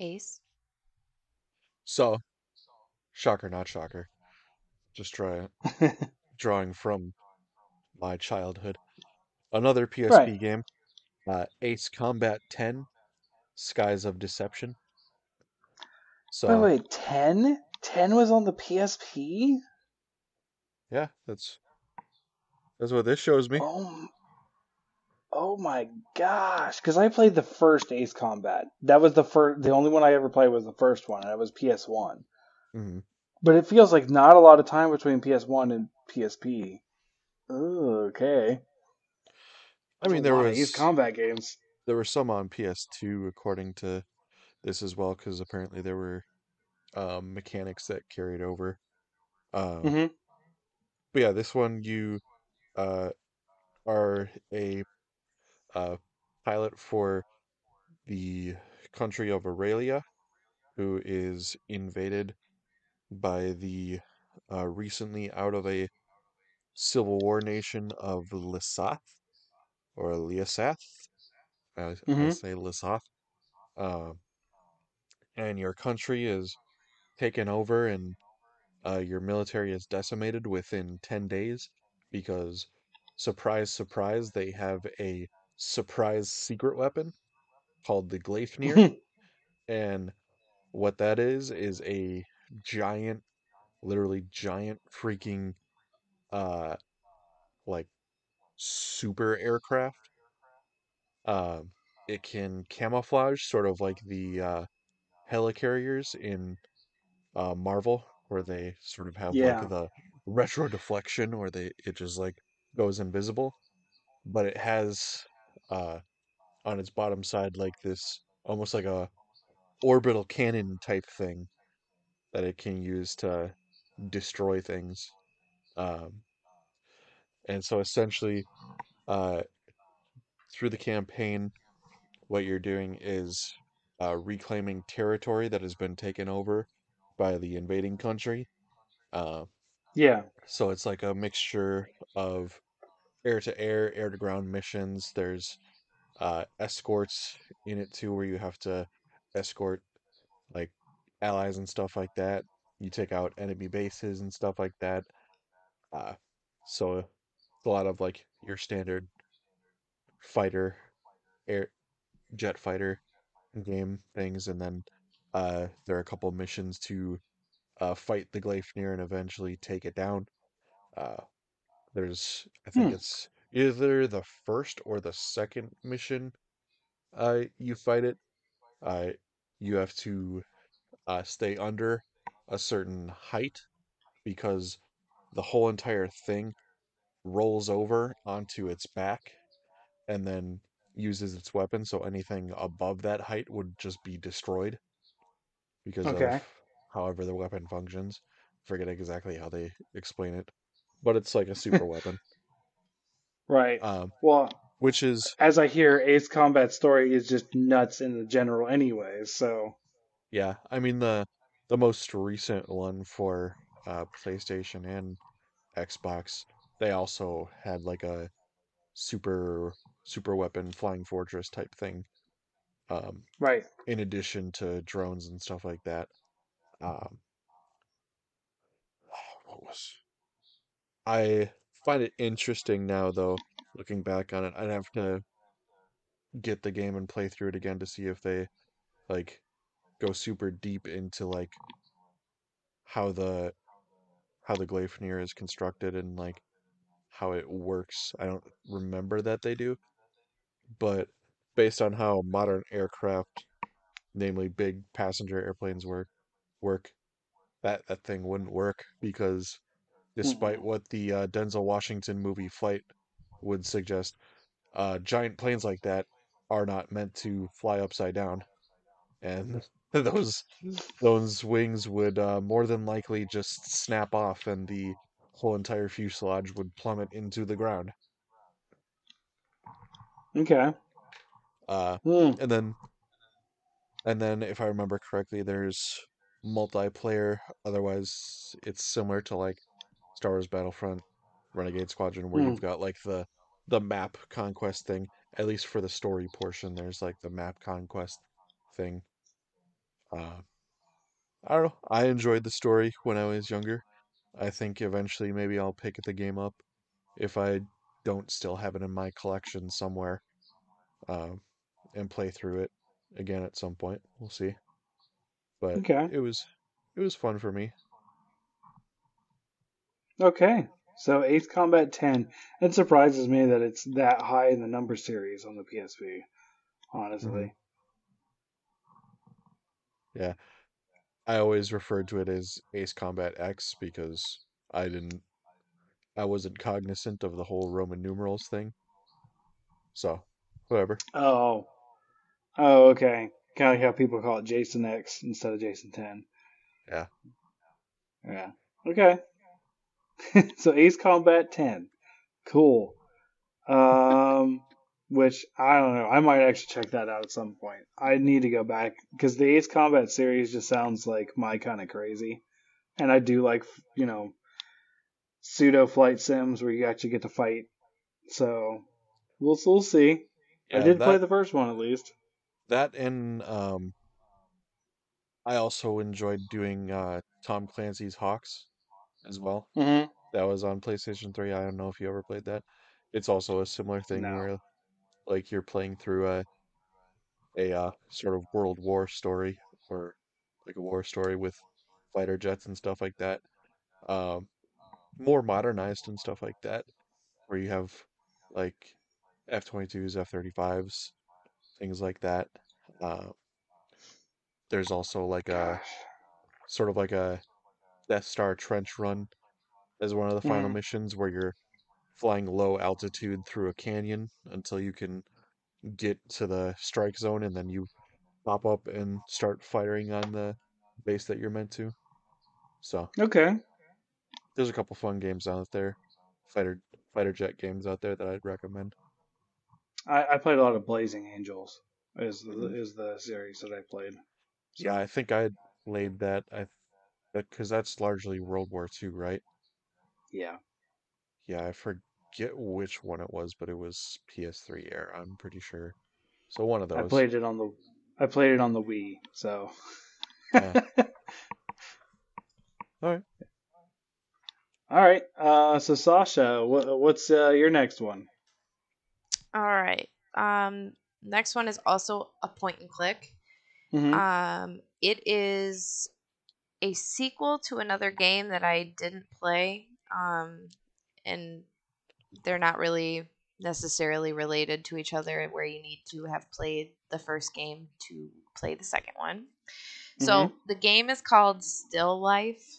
Ace. So, shocker, not shocker. Just try <laughs> drawing from my childhood. Another PSP Right. game, uh, Ace Combat 10, Skies of Deception. So, wait, wait, 10? 10 was on the PSP? yeah, that's that's what this shows me. Oh, oh my gosh! Because I played the first Ace Combat. That was the first. The only one I ever played was the first one, and it was PS One. Mm-hmm. But it feels like not a lot of time between PS One and PSP. Ooh, okay. I mean, there was Ace Combat games. there were some on PS2 according to this as well, because apparently there were um, mechanics that carried over. Um, hmm But yeah, this one you uh, are a uh, pilot for the country of Aurelia, who is invaded by the uh, recently out of a civil war nation of Lisath or Leasath. I, I Mhm. say Lisath. Um, and your country is taken over and uh, your military is decimated within 10 days because, surprise, surprise, they have a surprise secret weapon called the Gleipnir. <laughs> and what that is, is a giant, literally giant freaking, uh, like, super aircraft. Um, it can camouflage, sort of like the uh, helicarriers in uh, Marvel, where they sort of have Yeah. like the retro deflection, where they it just like goes invisible. But it has uh, on its bottom side like this, almost like a orbital cannon type thing that it can use to destroy things. Um, and so essentially, uh, through the campaign, what you're doing is uh, reclaiming territory that has been taken over by the invading country. Uh, yeah. so it's like a mixture of air to air, air to ground missions. There's uh, escorts in it too, where you have to escort like allies and stuff like that. You take out enemy bases and stuff like that. Uh, so a lot of like your standard fighter, air jet fighter game things, and then uh, there are a couple missions to uh, fight the Gleipnir and eventually take it down. Uh, there's, I think Hmm. it's either the first or the second mission. Uh, you fight it. Uh, you have to uh, stay under a certain height because the whole entire thing rolls over onto its back and then uses its weapon. So anything above that height would just be destroyed because Okay. of however the weapon functions. Forget exactly how they explain it, but it's like a <laughs> super weapon. Right. Um, well, which is as I hear, Ace Combat story is just nuts in the general, anyways. So yeah. I mean the the most recent one for uh, PlayStation and Xbox, they also had like a super super weapon flying fortress type thing. Um, right. in addition to drones and stuff like that. Um, what was I find it interesting now though, looking back on it. I'd have to get the game and play through it again to see if they like go super deep into like how the how the Gleipnir is constructed and like how it works. I don't remember that they do, but based on how modern aircraft, namely big passenger airplanes work, work, that that thing wouldn't work because despite Mhm. what the uh, Denzel Washington movie Flight would suggest, uh, giant planes like that are not meant to fly upside down, and <laughs> those those wings would uh, more than likely just snap off, and the whole entire fuselage would plummet into the ground. Okay. Uh, Hmm. and then, and then, if I remember correctly, there's multiplayer. Otherwise, it's similar to like Star Wars Battlefront, Renegade Squadron, where Hmm. you've got like the the map conquest thing. At least for the story portion, there's like the map conquest thing. Uh, I don't know. I enjoyed the story when I was younger. I think eventually maybe I'll pick the game up if I don't still have it in my collection somewhere, um, and play through it again at some point. We'll see. But Okay. it was it was fun for me. Okay. So Ace Combat 10. It surprises me that it's that high in the number series on the PSP. Honestly. Yeah. I always referred to it as Ace Combat X because I didn't I wasn't cognizant of the whole Roman numerals thing. So, whatever. Oh. Oh, okay. Kind of like how people call it Jason X instead of Jason 10. Yeah. Yeah. Okay. <laughs> so Ace Combat 10. Cool. Um, which I don't know. I might actually check that out at some point. I need to go back because the Ace Combat series just sounds like my kind of crazy, and I do like you know pseudo flight sims where you actually get to fight. So we'll we'll see. I Yeah, did play the first one at least. That and um, I also enjoyed doing uh, Tom Clancy's H.A.W.X as well. Mm-hmm. That was on PlayStation 3. I don't know if you ever played that. It's also a similar thing No. where like you're playing through a a uh, sort of World War story or like a war story with fighter jets and stuff like that. Um, more modernized and stuff like that, where you have like F-22s, F-35s, things like that. Uh, there's also like a sort of like a Death Star trench run as one of the final Mhm. missions where you're flying low altitude through a canyon until you can get to the strike zone and then you pop up and start firing on the base that you're meant to. So Okay. there's a couple fun games out there, fighter fighter jet games out there that I'd recommend. I, I played a lot of Blazing Angels. Is the, mm-hmm. is the series that I played. Yeah, I think I played that. I because that's largely World War II, right? Yeah. Yeah, I forget forget which one it was, but it was PS3 era. I'm pretty sure. So one of those. I played it on the I played it on the Wii, so Yeah. <laughs> All right. All right. Uh, so Sasha, what, what's uh, your next one? All right. Um, next one is also a point and click. Mhm. Um, it is a sequel to another game that I didn't play. Um, and they're not really necessarily related to each other, where you need to have played the first game to play the second one. So the game is called Still Life,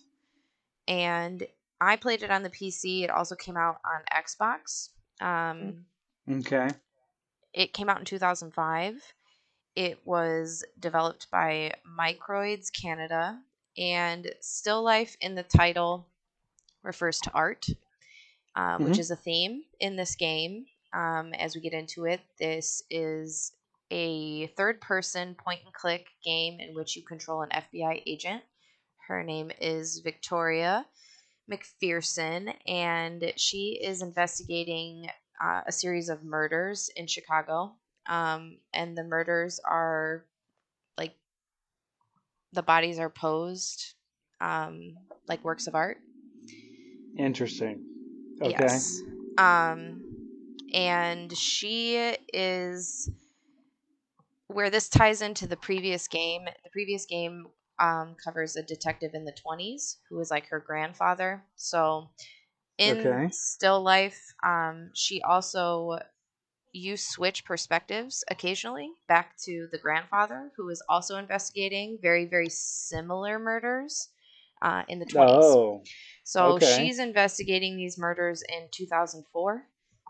and I played it on the PC. It also came out on Xbox. Um, okay. it came out in 2005. It was developed by Microids Canada, and Still Life in the title refers to art, um, which Mhm. is a theme in this game. Um, as we get into it, this is a third person point and click game in which you control an FBI agent. Her name is Victoria McPherson, and she is investigating uh, a series of murders in Chicago. Um, and the murders are like the bodies are posed um, like works of art. Interesting. Okay. Yes. Um, and she is where this ties into the previous game. The previous game um, covers a detective in the 20s who is like her grandfather. So in Okay. still life, um, she also you switch perspectives occasionally back to the grandfather who is also investigating very very similar murders uh, in the 20s. Oh. So Okay. she's investigating these murders in 2004,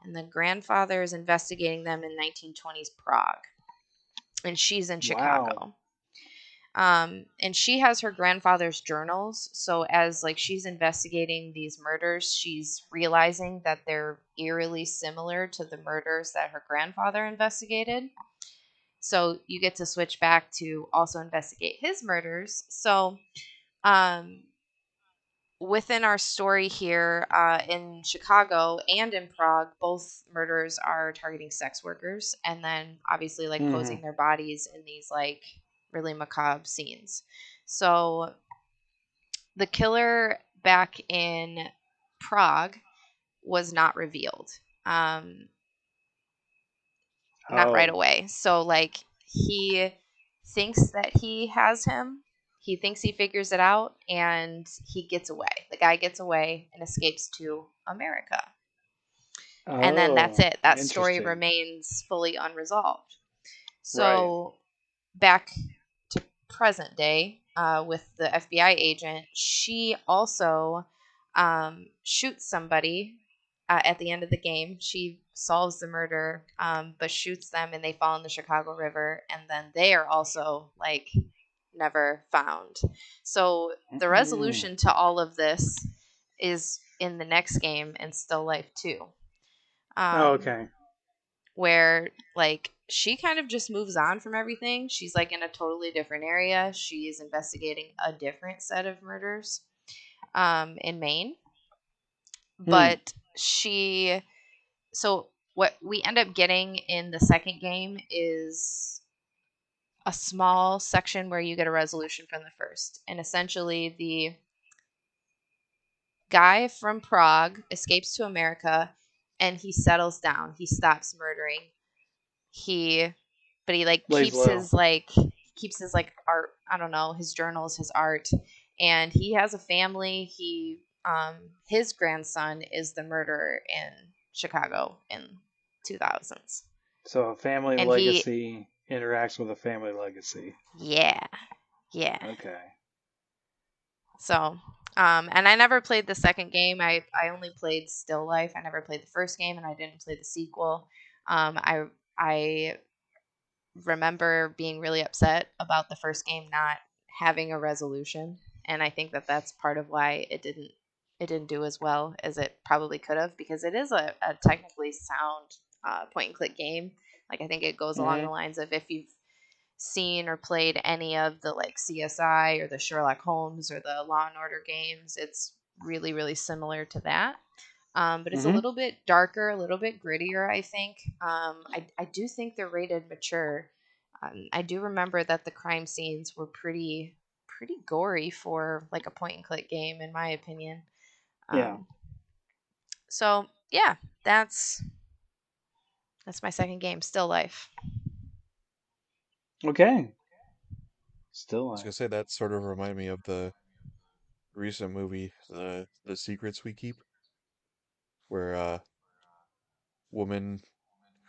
and the grandfather is investigating them in 1920s Prague. And she's in Chicago. Um, and she has her grandfather's journals. So as like she's investigating these murders, she's realizing that they're eerily similar to the murders that her grandfather investigated. So you get to switch back to also investigate his murders. So um, within our story here uh, in Chicago and in Prague, both murders are targeting sex workers and then obviously like Mhm. posing their bodies in these like really macabre scenes. So the killer back in Prague was not revealed. Um, not right Oh. away. So like he thinks that he has him. He thinks he figures it out and he gets away. The guy gets away and escapes to America. and then that's Oh, it. That story remains fully unresolved. So back to present day uh, with the FBI agent, she also um, shoots somebody uh, at the end of the game. She solves the murder, um, but shoots them, and they fall in the Chicago River, and then they are also like never found. So the resolution to all of this is in the next game and Still Life 2. Um, oh, okay. where like she kind of just moves on from everything. She's like in a totally different area. She is investigating a different set of murders um, in Maine. But she, so what we end up getting in the second game is a small section where you get a resolution from the first. And essentially, the guy from Prague escapes to America and he settles down. He stops murdering. He, but he like Lays keeps low. his like keeps his like art. I don't know his journals, his art, and he has a family. He um his grandson is the murderer in Chicago in 2000s. So a family and he- legacy interacts with a family legacy. Yeah, yeah. Okay. So, um, and I never played the second game. I, I only played Still Life. I never played the first game, and I didn't play the sequel. Um, I I remember being really upset about the first game not having a resolution, and I think that that's part of why it didn't it didn't do as well as it probably could have because it is a, a technically sound uh, point and click game. Like I think it goes along Mhm. the lines of if you've seen or played any of the like CSI or the Sherlock Holmes or the Law and Order games, it's really really similar to that. Um, but it's Mhm. a little bit darker, a little bit grittier, I think. Um, I, I do think they're rated mature. Um, I do remember that the crime scenes were pretty pretty gory for like a point and click game, in my opinion. Yeah. Um, so yeah, that's that's my second game, Still Life. Okay. Still Life. I was gonna say that sort of reminded me of the recent movie, the the Secrets We Keep, where a woman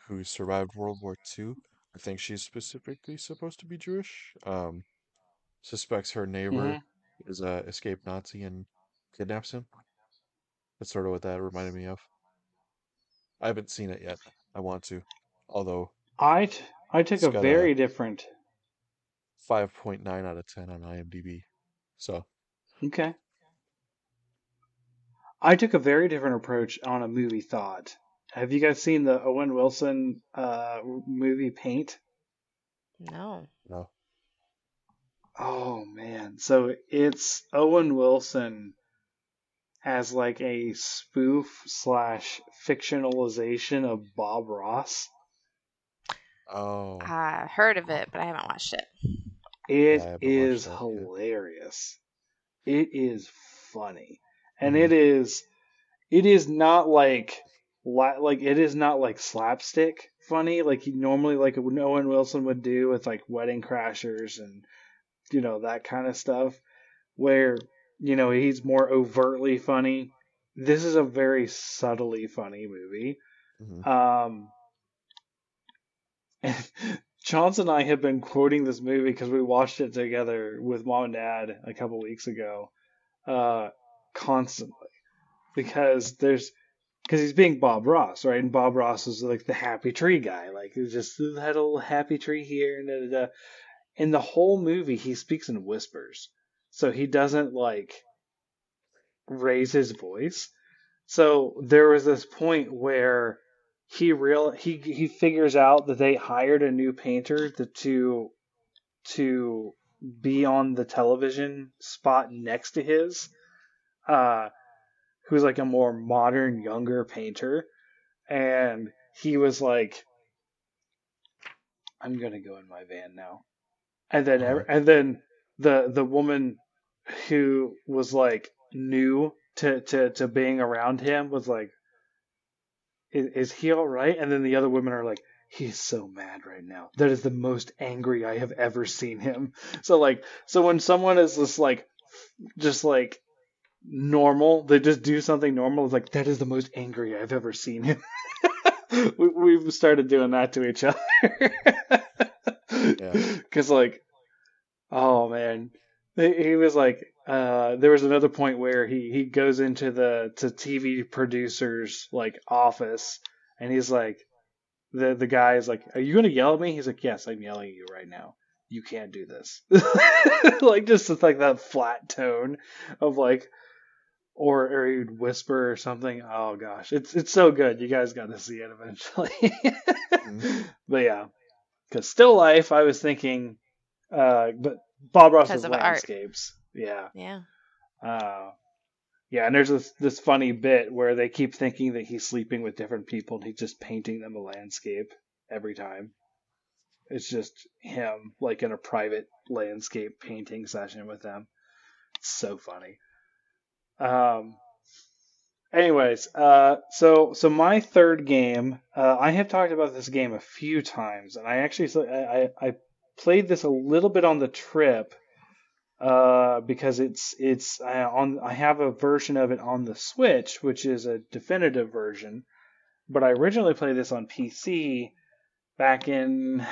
who survived World War II, I think she's specifically supposed to be Jewish, um, suspects her neighbor mm-hmm. is a escaped Nazi and kidnaps him. That's sort of what that reminded me of. I haven't seen it yet. I want to, although I t- I took a got a- very different. 5.9 out of 10 on IMDb. So Okay. I took a very different approach on a movie thought. Have you guys seen the Owen Wilson uh, movie Paint? No. no. Oh man. So it's Owen Wilson as like a spoof slash fictionalization of Bob Ross. Oh, I heard of it, but I haven't watched it. It I is watched that yet. hilarious. It is funny. And Mhm. it is it is not like like it is not like slapstick funny like you normally like Owen Wilson would do with like Wedding Crashers and you know that kind of stuff where you know he's more overtly funny. This is a very subtly funny movie. mhm. Um, and <laughs> Chance and I have been quoting this movie because we watched it together with mom and dad a couple weeks ago, uh, constantly because there's because he's being Bob Ross, right? And Bob Ross is like the happy tree guy, like just had a little happy tree here and da, da, da. In the whole movie, he speaks in whispers, so he doesn't like raise his voice. So there was this point where he real he he figures out that they hired a new painter to to, to be on the television spot next to his, uh, who's like a more modern, younger painter, and he was like, "I'm gonna go in my van now," and then ev- Uh-huh. and then the the woman who was like new to to to being around him was like is, is he all right? And then the other women are like he's so mad right now. That is the most angry i have ever seen him. <laughs> So like so when someone is just like just like normal they just do something normal it's like that is the most angry i've ever seen him. <laughs> We, we've started doing that to each other. <laughs> Yeah. because like oh man he, he was like uh there was another point where he he goes into the to tv producer's like office and he's like the the guy is like are you gonna yell at me? He's like yes i'm yelling at you right now. You can't do this. <laughs> Like just with like that flat tone of like or or he'd whisper or something. Oh gosh. It's it's so good. You guys got to see it eventually. <laughs> Mhm. but yeah. Because still life i was thinking uh but bob ross Because was of art. landscapes. Yeah. Yeah. uh yeah and there's this this funny bit where they keep thinking that he's sleeping with different people and he's just painting them a landscape every time. It's just him like in a private landscape painting session with them. It's so funny. Um anyways uh so so my third game uh i have talked about this game a few times and i actually i i, I played this a little bit on the trip uh because it's it's I, on i have a version of it on the switch which is a definitive version but i originally played this on pc back in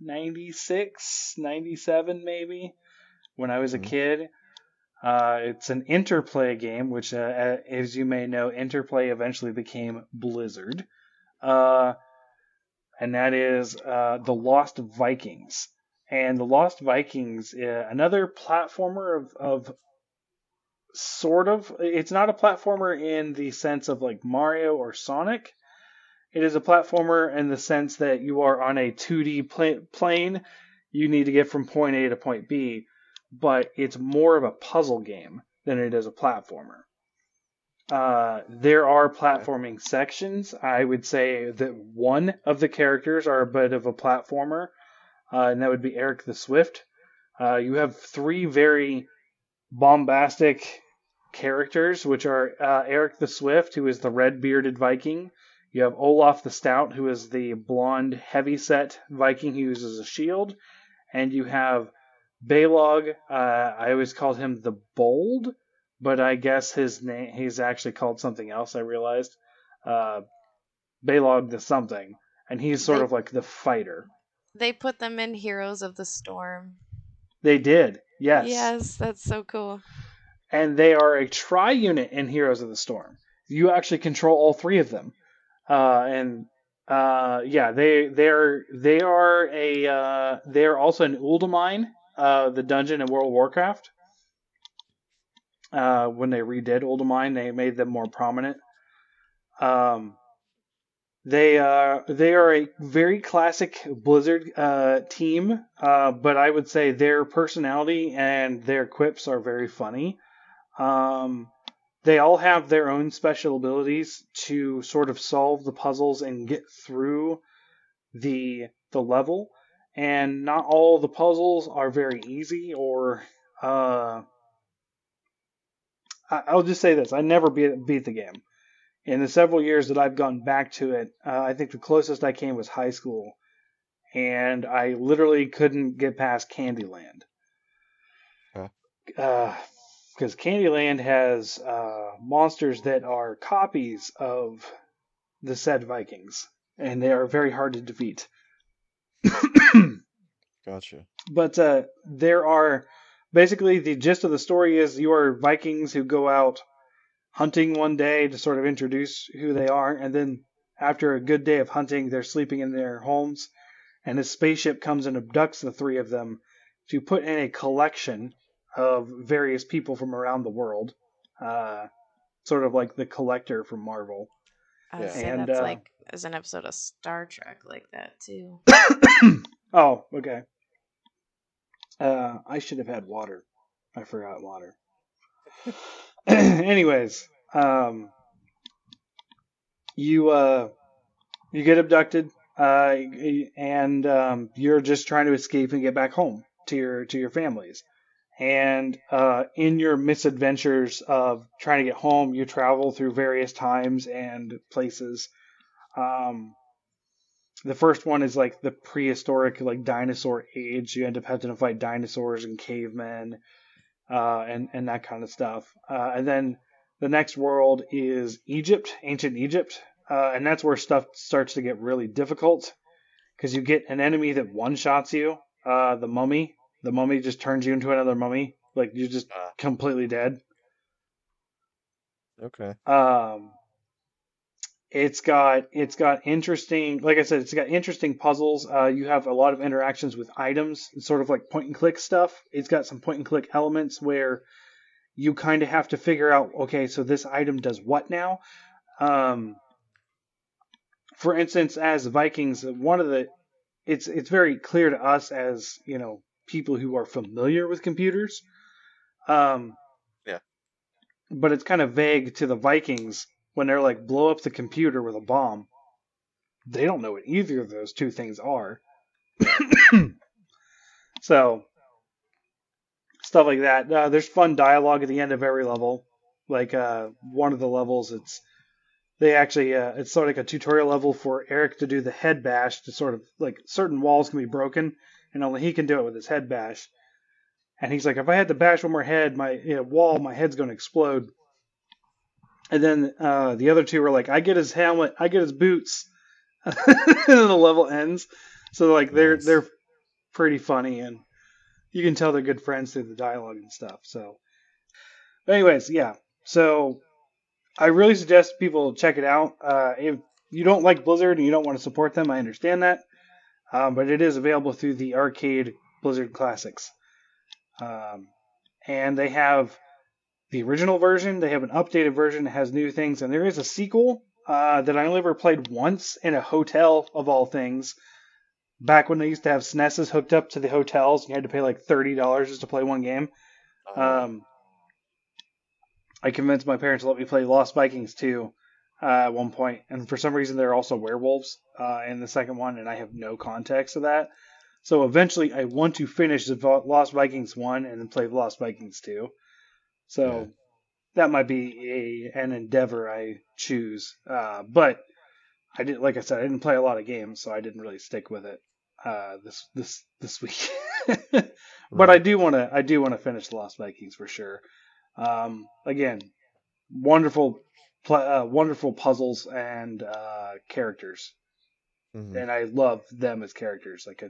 96 97 maybe when i was a Mhm. kid uh, it's an interplay game, which, uh, as you may know, interplay eventually became Blizzard. Uh, and that is uh, The Lost Vikings. And The Lost Vikings, uh, another platformer of, of sort of, it's not a platformer in the sense of like Mario or Sonic. It is a platformer in the sense that you are on a 2D pla- plane. You need to get from point A to point B but it's more of a puzzle game than it is a platformer. Uh, there are platforming sections. I would say that one of the characters are a bit of a platformer, uh, and that would be Eric the Swift. Uh, you have three very bombastic characters, which are uh, Eric the Swift, who is the red bearded Viking. You have Olaf the Stout, who is the blonde, heavy-set Viking who uses a shield, and you have Baleog. Uh, I always called him the Bold, but I guess his name he's actually called something else. I realized uh, Baleog the something, and he's sort They- of like the fighter. They put them in Heroes of the Storm. They did, yes, Yes, that's so cool. and they are a tri unit in Heroes of the Storm. You actually control all three of them, uh, and uh, yeah, they they're they are a uh, they are also an Uldaman, uh, the dungeon in World of Warcraft. Uh, when they redid Uldaman, they made them more prominent. Um, they uh they are a very classic Blizzard uh, team, uh, but I would say their personality and their quips are very funny. Um, they all have their own special abilities to sort of solve the puzzles and get through the the level. And not all the puzzles are very easy or uh, I- I'll just say this: I never beat beat the game. In the several years that I've gone back to it, uh, I think the closest I came was high school, and I literally couldn't get past Candyland. Huh. Because Candyland has uh, monsters that are copies of the said Vikings, and they are very hard to defeat. <coughs> Gotcha. but uh, there are basically the gist of the story is you are Vikings who go out hunting one day to sort of introduce who they are, and then after a good day of hunting, they're sleeping in their homes, and a spaceship comes and abducts the three of them to put in a collection of various people from around the world, uh, sort of like the collector from Marvel. I would Yeah. say And, that's uh, like as an episode of Star Trek like that too. <coughs> oh, okay. Uh, I should have had water. I forgot water. <clears throat> Anyways, um, you uh, you get abducted, uh, and um, you're just trying to escape and get back home to your to your families. And uh, in your misadventures of trying to get home, you travel through various times and places. Um, the first one is like the prehistoric, like dinosaur age. You end up having to fight dinosaurs and cavemen, uh, and and that kind of stuff. Uh, and then the next world is Egypt, ancient Egypt, uh, and that's where stuff starts to get really difficult because you get an enemy that one shots you. Uh, the mummy, the mummy just turns you into another mummy, like you're just Ah. completely dead. Okay. Um, it's got it's got interesting, like I said, it's got interesting puzzles. Uh, you have a lot of interactions with items, it's sort of like point and click stuff. It's got some point and click elements where you kind of have to figure out, okay, so this item does what now? Um, for instance, as Vikings, one of the it's it's very clear to us as you know people who are familiar with computers. Um, Yeah. But it's kind of vague to the Vikings when they're like blow up the computer with a bomb. They don't know what either of those two things are. <coughs> so stuff like that. Uh, there's fun dialogue at the end of every level. Like uh, one of the levels, it's they actually uh, it's sort of like a tutorial level for Eric to do the head bash to sort of like certain walls can be broken and only he can do it with his head bash. And he's like, if I had to bash one more head, my you know, wall, my head's going to explode. And then uh, the other two were like, I get his helmet, I get his boots, <laughs> and then the level ends. So like they're Nice. they're pretty funny and you can tell they're good friends through the dialogue and stuff. So, but anyways, yeah. So I really suggest people check it out. Uh, if you don't like Blizzard and you don't want to support them, I understand that. Um, but it is available through the arcade Blizzard Classics. Um, and they have the original version, they have an updated version that has new things, and there is a sequel uh, that I only ever played once in a hotel, of all things. Back when they used to have SNESs hooked up to the hotels, you had to pay like $30 just to play one game. Uh, Um, I convinced my parents to let me play Lost Vikings 2 uh, at one point, and for some reason they're also werewolves uh, in the second one, and I have no context of that. So eventually, I want to finish the Lost Vikings 1 and then play Lost Vikings 2. So Yeah. that might be a an endeavor I choose. Uh, but I did, like I said, I didn't play a lot of games, so I didn't really stick with it uh, this this this week. <laughs> but I do want to I do want to finish the Lost Vikings for sure. Um, again, wonderful uh, wonderful puzzles and uh, characters, Mhm. and I love them as characters. Like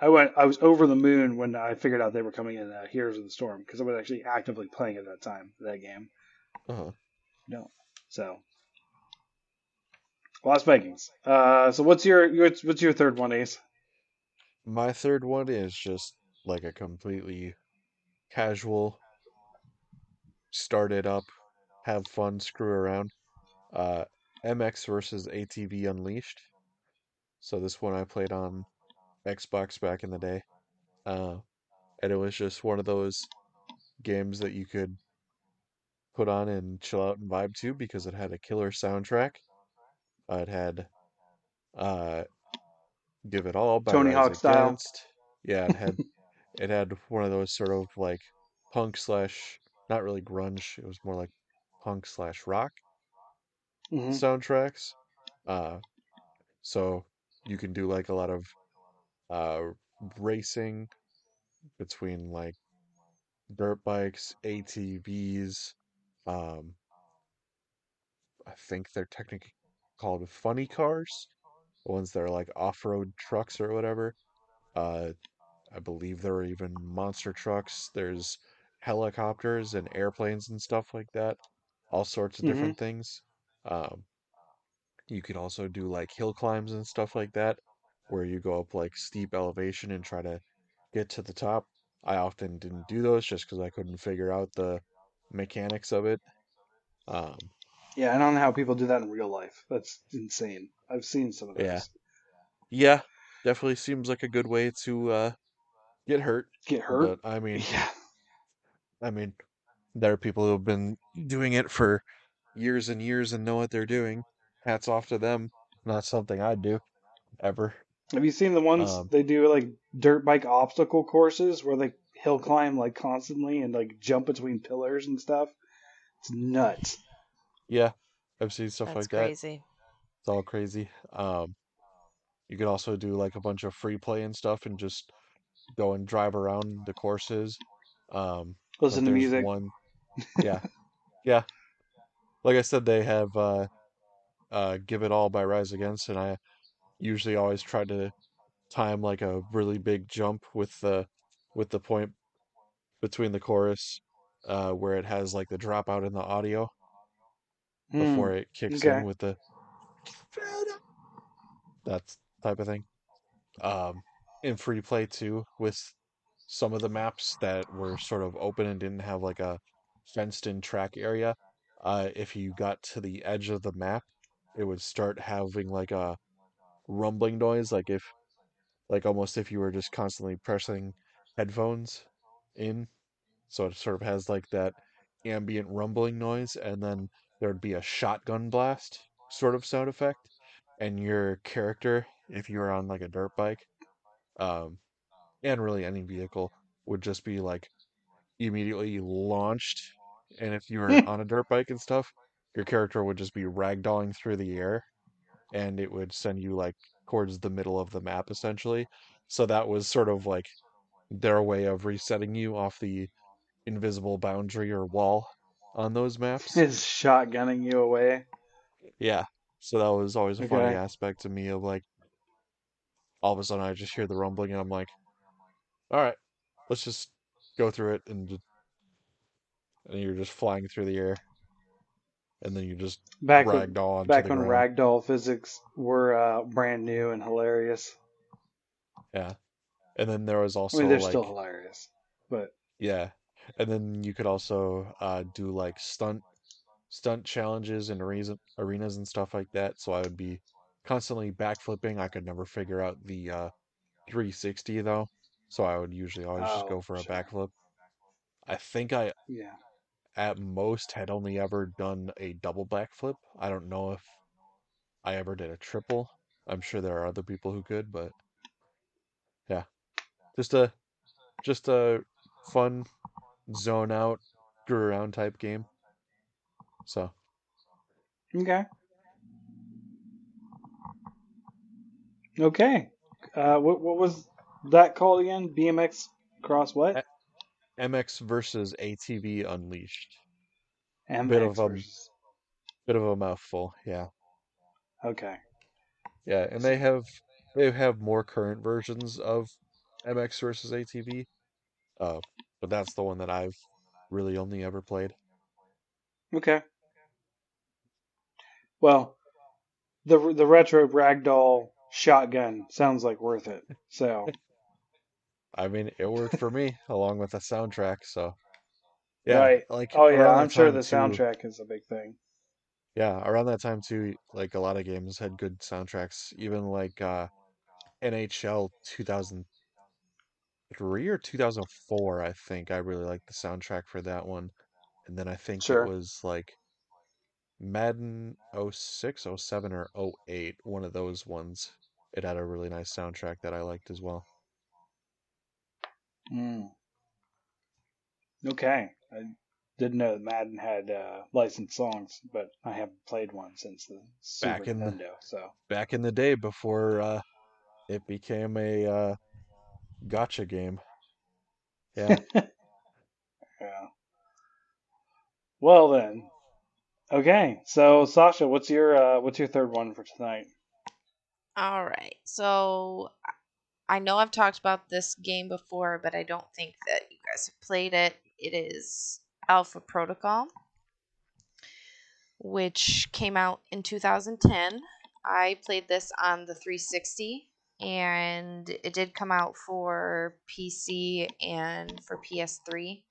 I, went I was over the moon when I figured out they were coming in uh, Heroes of the Storm because I was actually actively playing at that time that game. Uh-huh. No, so, Lost Vikings. Uh, so what's your what's, what's your third one, Ace? My third one is just like a completely casual, start it up, have fun, screw around. Uh, MX versus ATV Unleashed. So this one I played on Xbox back in the day. Uh, and it was just one of those games that you could put on and chill out and vibe to because it had a killer soundtrack. Uh, it had uh, Give It All by Tony Hawk style. Against. Yeah, it had <laughs> it had one of those sort of like punk slash not really grunge. It was more like punk slash rock hmm soundtracks. Uh, so you can do like a lot of uh racing between like dirt bikes, ATVs. Um, I think they're technically called funny cars, the ones that are like off-road trucks or whatever. Uh, I believe there are even monster trucks. There's helicopters and airplanes and stuff like that. All sorts of hmm different things. Um, you could also do like hill climbs and stuff like that, where you go up like steep elevation and try to get to the top. I often didn't do those just because I couldn't figure out the mechanics of it. Um, Yeah, I don't know how people do that in real life. That's insane. I've seen some of those. yeah, yeah, definitely seems like a good way to uh, get hurt. Get hurt? But I <laughs> mean, Yeah. I mean, there are people who have been doing it for years and years and know what they're doing. Hats off to them. Not something I'd do ever. Have you seen the ones Um, they do like dirt bike obstacle courses where they hill climb like constantly and like jump between pillars and stuff? It's nuts. yeah, I've seen stuff That's like that. It's crazy. It's all crazy. Um, you could also do like a bunch of free play and stuff and just go and drive around the courses. Um, Listen to music. one, <laughs> yeah, yeah. Like I said, they have uh, uh, "Give It All" by Rise Against, and I usually always try to time like a really big jump with the with the point between the chorus, uh, where it has like the dropout in the audio Hmm. before it kicks okay. in with the that type of thing. Um, in free play too, with some of the maps that were sort of open and didn't have like a fenced in track area. Uh, if you got to the edge of the map, it would start having like a rumbling noise, like if like almost if you were just constantly pressing headphones in. So it sort of has like that ambient rumbling noise, and then there'd be a shotgun blast sort of sound effect. And your character, if you were on like a dirt bike, um, and really any vehicle, would just be like immediately launched. And if you were on a dirt bike and stuff, your character would just be ragdolling through the air, and it would send you like towards the middle of the map essentially. So that was sort of like their way of resetting you off the invisible boundary or wall on those <laughs> maps. Is shotgunning you away. Yeah. So that was always a funny aspect to me of like all of a sudden I just hear the rumbling and I'm like, all right, let's just go through it and and you're just flying through the air and then you just Back ragdoll back when ground. ragdoll physics were uh, brand new and hilarious. Yeah. And then there was I also mean, they're like still hilarious, but yeah. And then you could also uh do like stunt stunt challenges and arenas arenas and stuff like that. So I would be constantly backflipping. I could never figure out the uh 360 though. So I would usually always just oh, go for a backflip. I think I Yeah. At most had only ever done a double backflip. I don't know if I ever did a triple. I'm sure there are other people who could, but yeah, just a just a fun zone out, screw around type game. So Okay. Okay. Uh, what what was that called again? BMX cross what? MX versus ATV Unleashed. MX bit of a- versus- Bit of a mouthful, yeah. Okay. Yeah, and they have they have more current versions of MX versus ATV. Uh, but that's the one that I've really only ever played. Okay. Well, the the retro ragdoll shotgun sounds like worth it. So <laughs> I mean, it worked for me along with the soundtrack, so yeah, Right. like oh yeah, I'm sure the too- soundtrack is a big thing. Yeah, around that time too, like a lot of games had good soundtracks. Even like uh NHL 2003 or 2004, I think I really liked the soundtrack for that one. And then I think Sure. it was like Madden 06, 07, or 08, one of those ones. It had a really nice soundtrack that I liked as well. Mm. Okay. I didn't know that Madden had uh, licensed songs, but I haven't played one since the Super Back in the- So Back in the day before uh it became a uh gacha game. Yeah. <laughs> yeah. Well then. Okay. So Sasha, what's your uh, what's your third one for tonight? All right. So I know I've talked about this game before, but I don't think that you guys have played it. It is Alpha Protocol, which came out in 2010. I played this on the 360 and it did come out for PC and for PS3.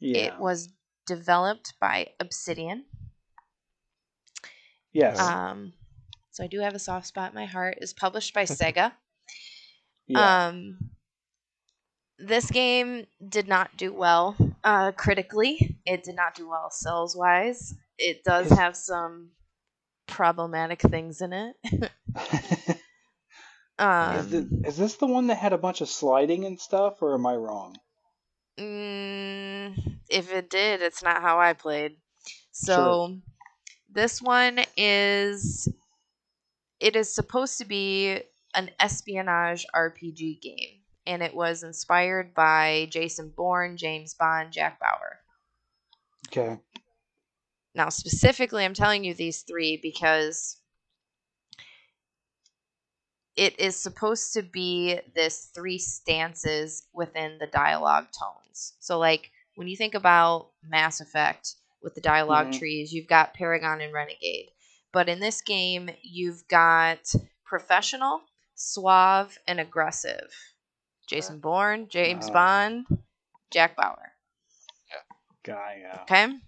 Yeah. It was developed by Obsidian. yes. Um, so I do have a soft spot in my heart. It's published by <laughs> Sega. Yeah. Um, this game did not do well uh, critically. It did not do well sales wise. It does have some problematic things in it. <laughs> um, is, it, is this the one that had a bunch of sliding and stuff, or am I wrong? Mm, if it did, it's not how I played. So this one is it is supposed to be an espionage RPG game and it was inspired by Jason Bourne, James Bond, Jack Bauer. Okay. Now, specifically, I'm telling you these three because it is supposed to be this three stances within the dialogue tones. So, like, when you think about Mass Effect with the dialog Mhm. trees, you've got Paragon and Renegade. But in this game, you've got professional, suave, and aggressive. Jason Bourne, James Ah. Bond, Jack Bauer. Guy. Yeah. Okay.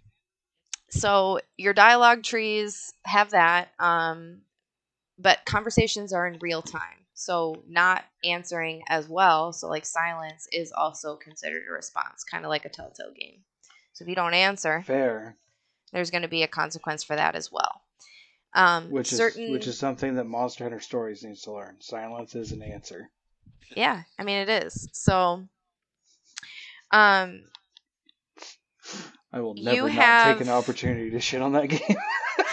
So your dialogue trees have that, um, but conversations are in real time. So not answering as well. So like silence is also considered a response, kind of like a telltale game. So if you don't answer, Fair. there's going to be a consequence for that as well. Um, Which is which is something that Monster Hunter Stories needs to learn. Silence is an answer. yeah, I mean it is. So, um, I will You never not have- take an opportunity to shit on that game.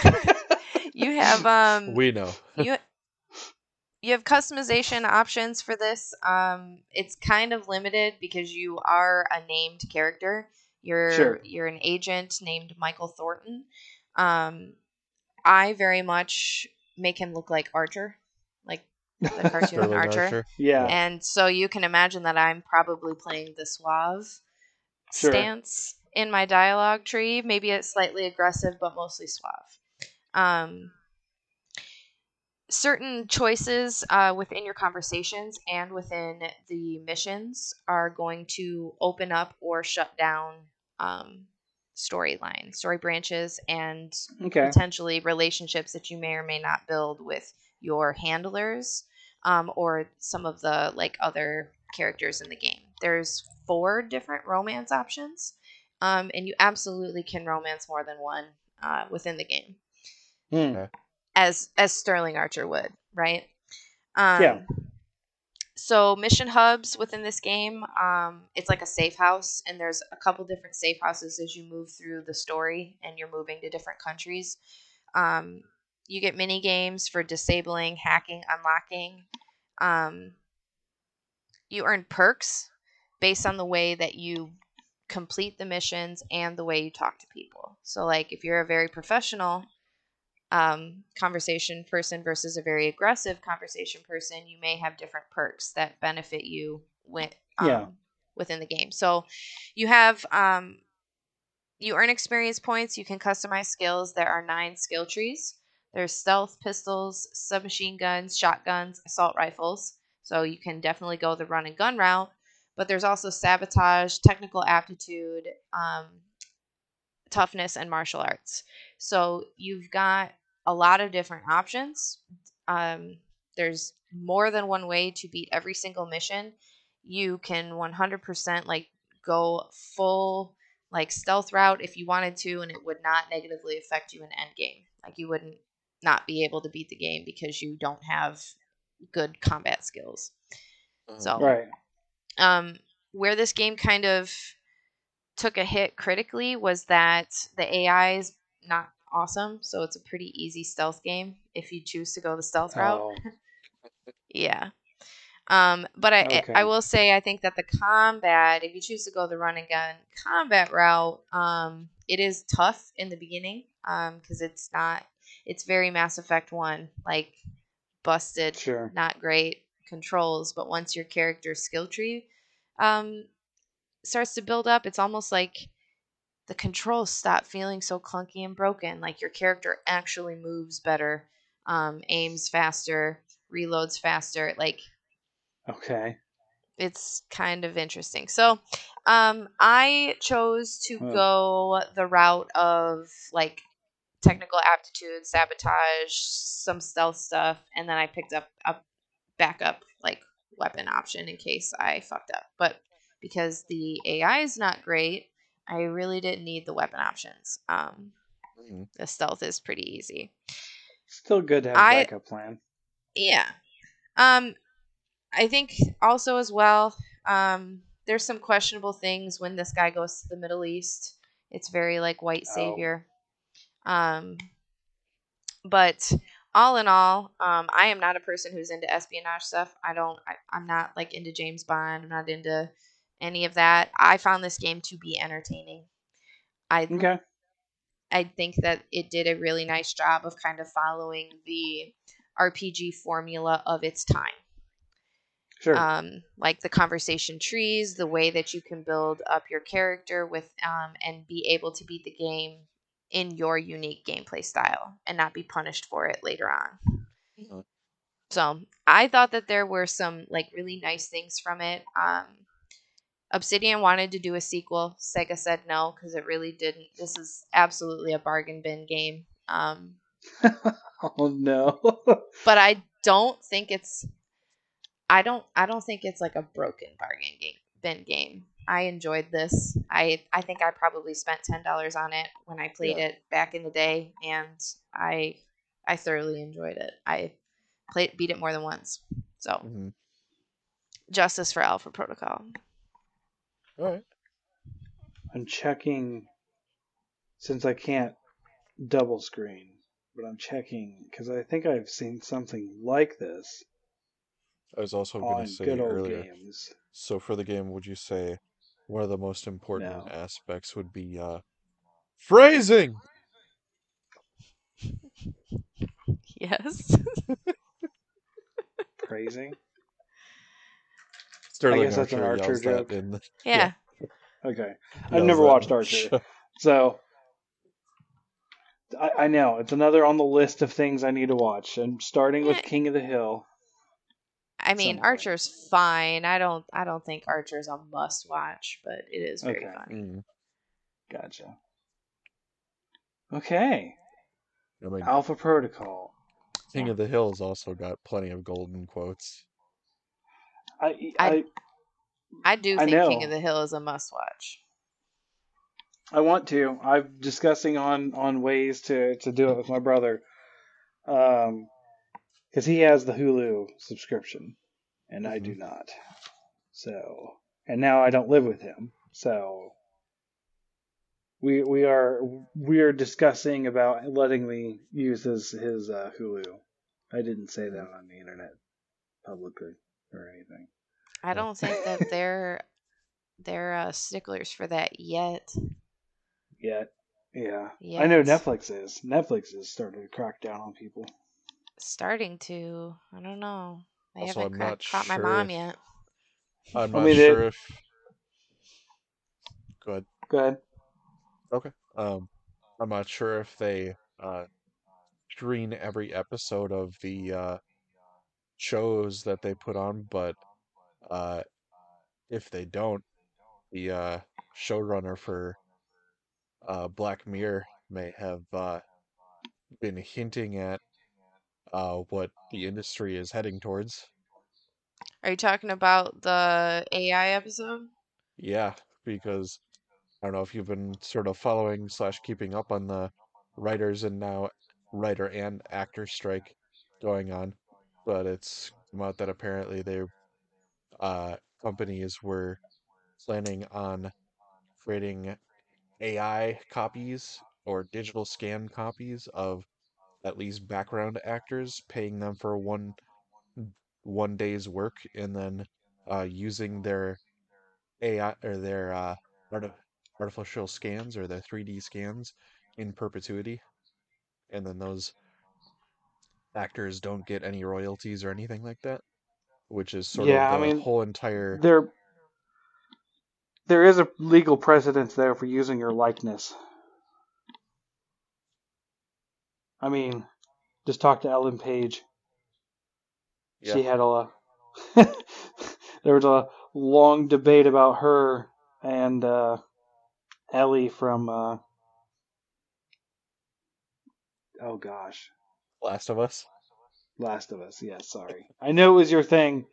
<laughs> <laughs> you have um, We know. you you have customization options for this. Um, it's kind of limited because you are a named character. You're Sure. you're an agent named Michael Thornton. Um, I very much make him look like Archer, like the <laughs> cartoon Archer. Archer. yeah. And so you can imagine that I'm probably playing the suave Sure. stance in my dialogue tree. Maybe it's slightly aggressive, but mostly suave. Um, certain choices uh, within your conversations and within the missions are going to open up or shut down um, storyline, story branches, and Okay. potentially relationships that you may or may not build with your handlers um, or some of the like other characters in the game. There's four different romance options. um, and you absolutely can romance more than one uh, within the game, Hmm. as as Sterling Archer would, right? Um, Yeah. So mission hubs within this game, um, it's like a safe house, and there's a couple different safe houses as you move through the story, and you're moving to different countries. Um, you get mini games for disabling, hacking, unlocking. Um, you earn perks based on the way that you complete the missions and the way you talk to people. So, like, if you're a very professional um, conversation person versus a very aggressive conversation person, you may have different perks that benefit you with, um, Yeah. within the game. So, you have um, you earn experience points. You can customize skills. There are nine skill trees. There's stealth pistols, submachine guns, shotguns, assault rifles. So you can definitely go the run and gun route. But there's also sabotage, technical aptitude, um, toughness, and martial arts. So you've got a lot of different options. Um, there's more than one way to beat every single mission. You can 100% like go full like stealth route if you wanted to, and it would not negatively affect you in end game. Like you wouldn't not be able to beat the game because you don't have good combat skills. So Right. um, where this game kind of took a hit critically was that the AI is not awesome, so it's a pretty easy stealth game if you choose to go the stealth route. Oh, <laughs> Yeah. Um, but I Okay. I will say I think that the combat, if you choose to go the run and gun combat route, um, it is tough in the beginning because it's not it's very Mass Effect one like busted, sure. not great controls. But once your character skill tree um, starts to build up, it's almost like the controls stop feeling so clunky and broken. Like your character actually moves better, um, aims faster, reloads faster. Like Okay. it's kind of interesting. So, um, I chose to Huh. go the route of like technical aptitude, sabotage, some stealth stuff, and then I picked up a backup like weapon option in case I fucked up. But because the AI is not great, I really didn't need the weapon options. Um, Mhm. the stealth is pretty easy. Still good to have a I- backup plan. Yeah. Um I think also as well, um, there's some questionable things when this guy goes to the Middle East. It's very like white Oh. savior. Um but all in all, um, I am not a person who's into espionage stuff. I don't I, I'm not like into James Bond. I'm not into any of that. I found this game to be entertaining. I Okay. I think that it did a really nice job of kind of following the RPG formula of its time. Sure. Um, like the conversation trees, the way that you can build up your character with um, and be able to beat the game in your unique gameplay style and not be punished for it later on. Mhm. So I thought that there were some like really nice things from it. Um, Obsidian wanted to do a sequel. Sega said no because it really didn't. This is absolutely a bargain bin game. Um, <laughs> oh no. <laughs> but I don't think it's. I don't. I don't think it's like a broken bargain game. Bin game. I enjoyed this. I I think I probably spent ten dollars on it when I played Yeah. it back in the day, and I I thoroughly enjoyed it. I played beat it more than once. So Mhm. justice for Alpha Protocol. All right. I'm checking since I can't double screen, but I'm checking because I think I've seen something like this I was also going to say good old earlier. games. So for the game, would you say one of the most important No. aspects would be uh, phrasing? <laughs> Yes. Praising. Sterling guess that's an Archer Archer yells joke. that in the, yeah. Okay. I've never watched Archer. show. So I, I know it's another on the list of things I need to watch. And starting with King of the Hill. I mean, some point. Archer's fine. I don't. I don't think Archer's a must watch, but it is very Okay. funny. Mm. Gotcha. Okay. I mean, Alpha Protocol. King of the Hill's also got plenty of golden quotes. I I- I, I do I think King of the Hill is a must watch. I want to. I'm discussing on on ways to to do it with my brother. Um, because he has the Hulu subscription, and I do not. So, and now I don't live with him. So, we we are we are discussing about letting me use his his uh, Hulu. I didn't say that on the internet publicly or anything. I don't think that they're they're uh, sticklers for that yet. Yet, yeah, I know Netflix is. Netflix is starting to crack down on people. Starting to. I don't know. They Also, haven't cra- not caught my mom if- yet. I'm I not mean, it- sure if. Go ahead. Go ahead. Okay. Um, I'm not sure if they uh, screen every episode of the uh, shows that they put on, but uh, if they don't, the uh, showrunner for uh, Black Mirror may have uh, been hinting at uh, what the industry is heading towards. Are you talking about the AI episode? Yeah, because I don't know if you've been sort of following slash keeping up on the writers and now writer and actor strike going on, but it's come out that apparently their uh companies were planning on creating AI copies or digital scan copies of at least background actors, paying them for one one day's work and then uh using their AI or their uh, arti- artificial scans or their 3D scans in perpetuity, and then those actors don't get any royalties or anything like that, which is sort Yeah, of the mean, whole entire. There, there is a legal precedence there for using your likeness. I mean, just talk to Ellen Page. Yeah. She had a. <laughs> there was a long debate about her and uh, Ellie from. Uh, oh gosh, Last of Us. Last of Us. Yes, sorry. I know it was your thing,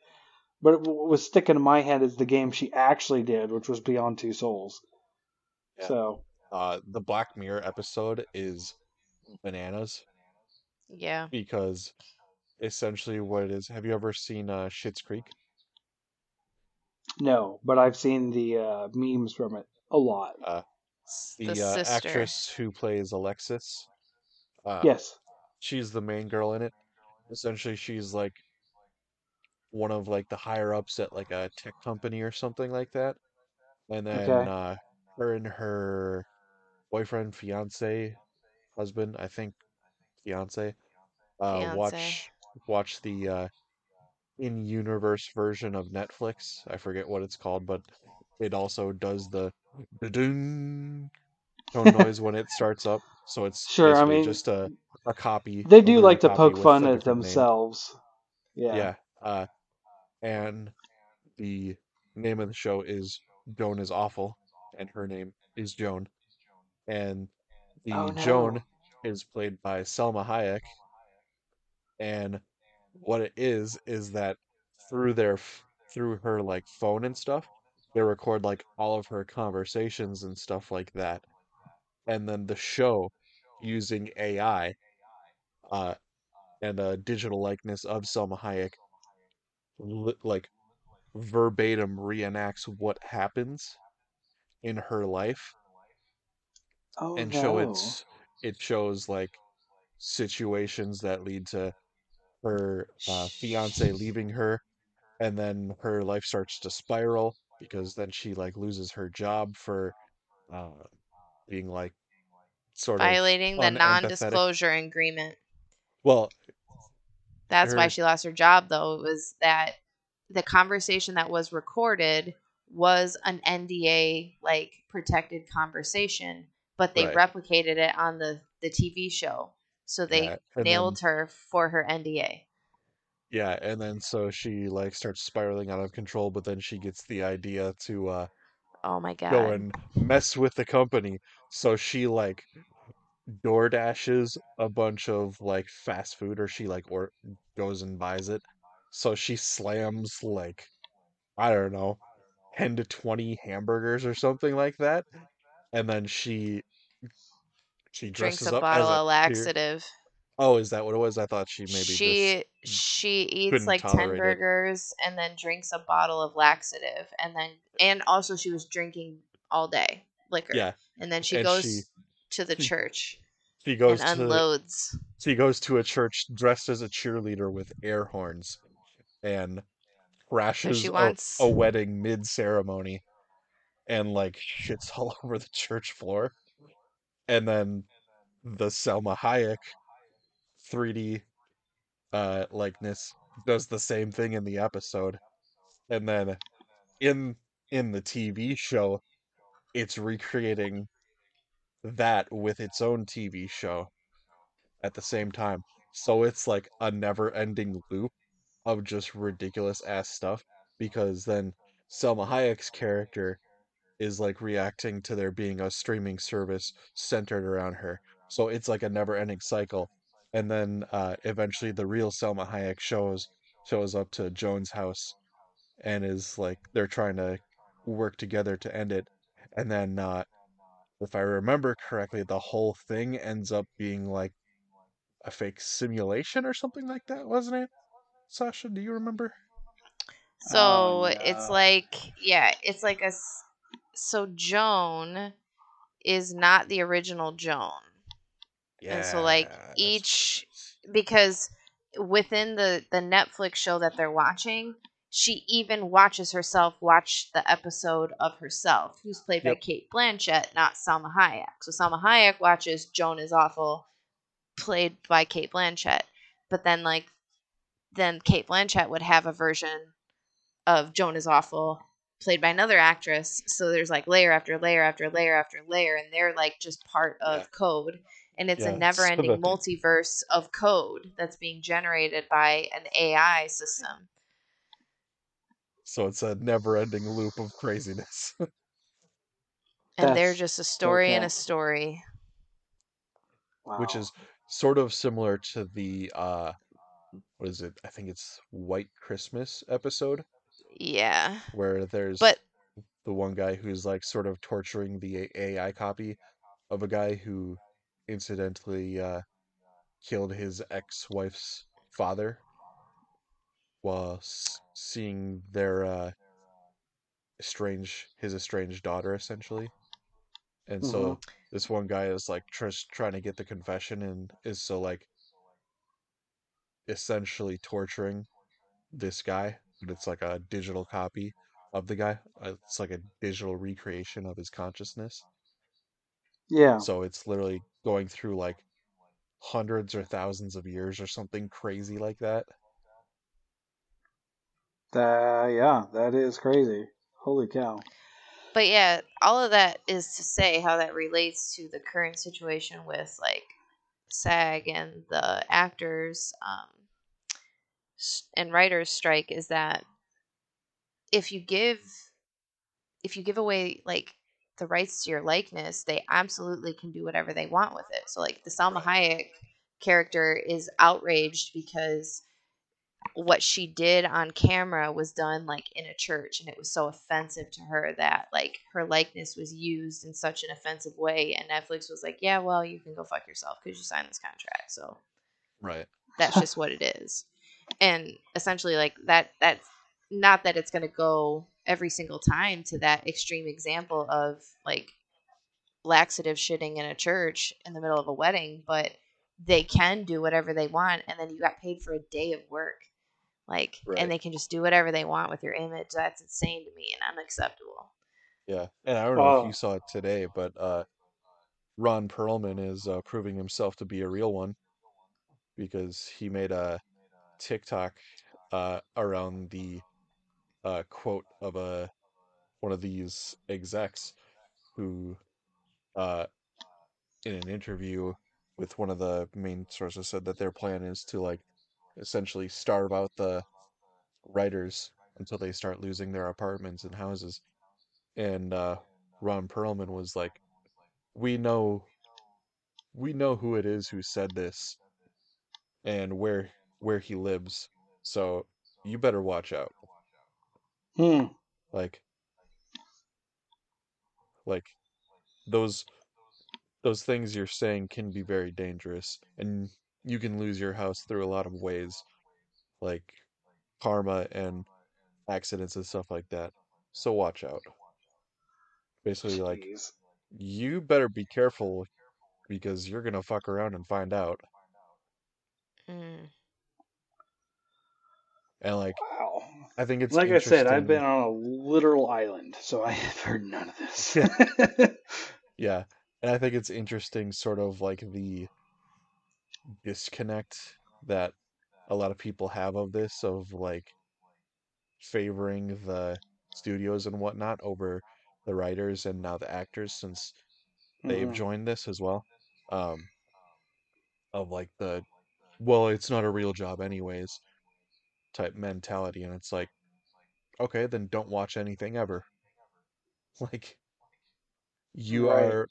but what was sticking in my head is the game she actually did, which was Beyond Two Souls. Yeah. So Uh, the Black Mirror episode is bananas Yeah. because essentially what it is. Have you ever seen uh, Schitt's Creek? no, but I've seen the uh, memes from it a lot. S- The, The, uh, actress who plays Alexis. Uh, yes. She's the main girl in it. Essentially, she's like one of like the higher ups at like a tech company or something like that. And then Okay. uh, her and her boyfriend, fiance, husband, I think, fiance, uh, Fiancé. watch watch the uh, in-universe version of Netflix. I forget what it's called, but it also does the da-ding tone <laughs> noise when it starts up. So it's Sure, I mean, just a, a copy. They do like to poke fun at different name. themselves. Yeah. Yeah. Uh, and the name of the show is Joan is Awful, and her name is Joan. And the Oh, no. Joan is played by Salma Hayek. And what it is is that through their through her like phone and stuff, they record like all of her conversations and stuff like that. And then the show using AI uh and a digital likeness of Salma Hayek li- like verbatim reenacts what happens in her life Oh and no. show it's it shows like situations that lead to her uh, fiance leaving her and then her life starts to spiral because then she like loses her job for uh, being like sort Violating the non-disclosure agreement. well That's why she lost her job, though. It was that the conversation that was recorded was an NDA like protected conversation, but they Right. replicated it on the the TV show. So they Yeah, nailed then- her for her NDA. yeah and then so she like starts spiraling out of control but then she gets the idea to uh Oh my god. go and mess with the company. So she like door dashes a bunch of like fast food or she like or goes and buys it. So she slams like I don't know, 10 to 20 hamburgers or something like that and then she she Drinks a bottle a of laxative. Oh, is that what it was? I thought she maybe she she eats like ten tolerate it. burgers and then drinks a bottle of laxative and then and also she was drinking all day liquor. yeah. And then she and goes she to the church she goes and to unloads. she goes to a church dressed as a cheerleader with air horns and crashes she a- a, wedding mid ceremony and like shits <laughs> all over the church floor. And then the Salma Hayek 3D uh likeness does the same thing in the episode. And then in in the TV show it's recreating that with its own TV show at the same time. So it's like a never ending loop of just ridiculous ass stuff because then Salma Hayek's character is like reacting to there being a streaming service centered around her. So it's like a never ending cycle. And then uh, eventually the real Salma Hayek shows shows up to Joan's house and is like they're trying to work together to end it. And then uh, if I remember correctly, the whole thing ends up being like a fake simulation or something like that, wasn't it? Sasha, do you remember? So Oh, it's no. like yeah, it's like a. so Joan is not the original Joan. Yeah, And so, like, each- because within the the Netflix show that they're watching, she even watches herself watch the episode of herself, who's played by Cate Blanchett, not Salma Hayek. So Salma Hayek watches Joan is awful, played by Cate Blanchett, but then like then Cate Blanchett would have a version of Joan is awful played by another actress so there's like layer after layer after layer after layer and they're like just part of Yeah. code and it's Yeah, a never ending multiverse of code that's being generated by an AI system. So it's a never ending loop of craziness. <laughs> And they're just a story and okay. a story. which is sort of similar to the uh what is it? I think it's White Christmas episode Yeah. where there's But the one guy who's like sort of torturing the AI copy of a guy who incidentally uh killed his ex-wife's father while s- seeing their uh estranged his estranged daughter essentially. And so this one guy is like just trying to get the confession and is so like essentially torturing this guy, but it's like a digital copy of the guy. Uh, It's like a digital recreation of his consciousness. Yeah. So it's literally going through like hundreds or thousands of years or something crazy like that. Uh, yeah, that is crazy. Holy cow. But yeah, all of that is to say how that relates to the current situation with like SAG and the actors um, and writers strike is that if you give if you give away like the rights to your likeness, they absolutely can do whatever they want with it. So like the Salma Hayek character is outraged because what she did on camera was done like in a church and it was so offensive to her that like her likeness was used in such an offensive way and Netflix was like, "Yeah, well, you can go fuck yourself because you signed this contract." So Right. that's just what it is and essentially like that that's not that it's going to go every single time to that extreme example of like laxative shitting in a church in the middle of a wedding but they can do whatever they want and then you got paid for a day of work like Right. and they can just do whatever they want with your image that's insane to me and unacceptable Yeah. And I don't know if you saw it today, but uh Ron Perlman is uh, proving himself to be a real one because he made a TikTok uh around the uh quote of a one of these execs who uh in an interview with one of the main sources said that their plan is to like essentially starve out the writers until they start losing their apartments and houses. And uh Ron Perlman was like, "We know we know who it is who said this and where where he lives. So you better watch out." Hmm. Like like those those things you're saying can be very dangerous and you can lose your house through a lot of ways like karma and accidents and stuff like that so watch out basically like you better be careful because you're gonna fuck around and find out Mm. and like Wow. i think it's like I said, I've been on a literal island, so <laughs> I have heard none of this. <laughs> <laughs> Yeah, and I think it's interesting, sort of like the disconnect that a lot of people have of this, of like favoring the studios and whatnot over the writers and now the actors, since they've Mhm. joined this as well. Um, of like the, well, it's not a real job anyways, type mentality, and it's like, okay, then don't watch anything ever. <laughs> Like, you Right. are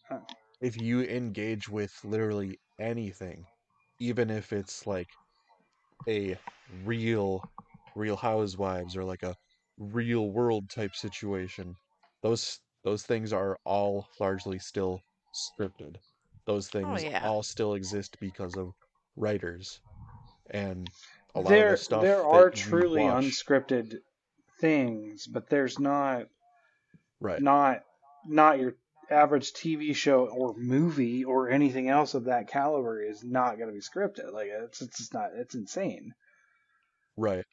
if you engage with literally anything, even if it's like a real, real housewives or like a real world type situation, those those things are all largely still scripted. Those oh, things yeah. all still exist because of writers and a lot there, of the stuff there that are we truly watch- unscripted things, but there's not right. not not your average TV show or movie or anything else of that caliber is not going to be scripted. Like it's it's just not it's insane. Right.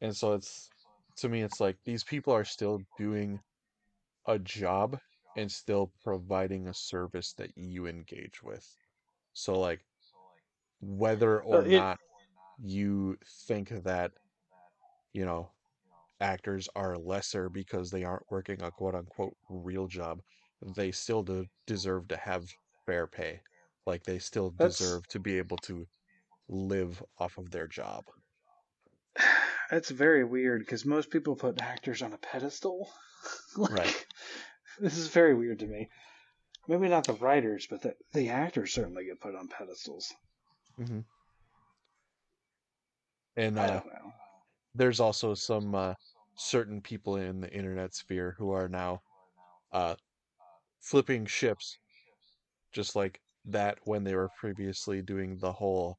And so it's to me it's like these people are still doing a job and still providing a service that you engage with. So like whether or Uh, it- not you think that you know actors are lesser because they aren't working a quote unquote real job, they still do deserve to have fair pay. Like they still That's- deserve to be able to live off of their job. <sighs> That's very weird because most people put actors on a pedestal. <laughs> Like, Right. This is very weird to me. Maybe not the writers, but the, the actors certainly get put on pedestals. hmm And uh, there's also some uh, certain people in the internet sphere who are now uh, flipping ships, just like that when they were previously doing the whole,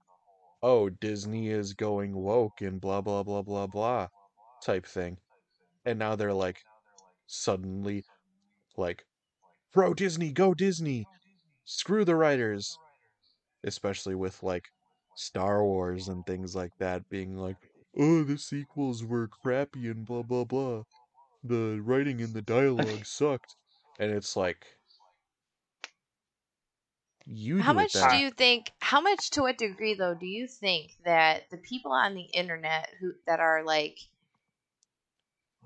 oh, Disney is going woke and blah, blah, blah, blah, blah type thing. And now they're like, suddenly, like, pro Disney, go Disney, screw the writers. Especially with like Star Wars and things like that being like, oh, the sequels were crappy and blah blah blah. The writing and the dialogue <laughs> sucked. And it's like you How do it much then. do you think? How much to what degree though do you think that the people on the internet who that are like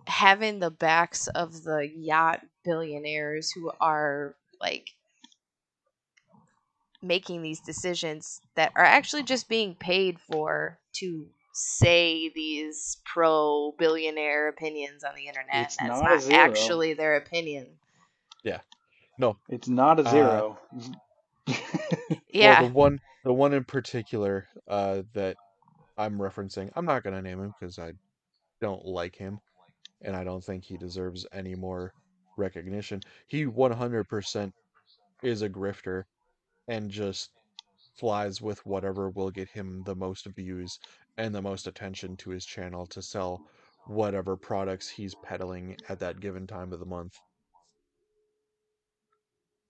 having the backs of the yacht billionaires who are like making these decisions that are actually just being paid for to say these pro billionaire opinions on the internet. It's That's not not actually their opinion. No, It's not a Uh, zero. <laughs> Yeah. Well, the one, the one in particular uh, that I'm referencing, I'm not gonna name him because I don't like him, and I don't think he deserves any more recognition. He 100% is a grifter, and just flies with whatever will get him the most views and the most attention to his channel to sell whatever products he's peddling at that given time of the month.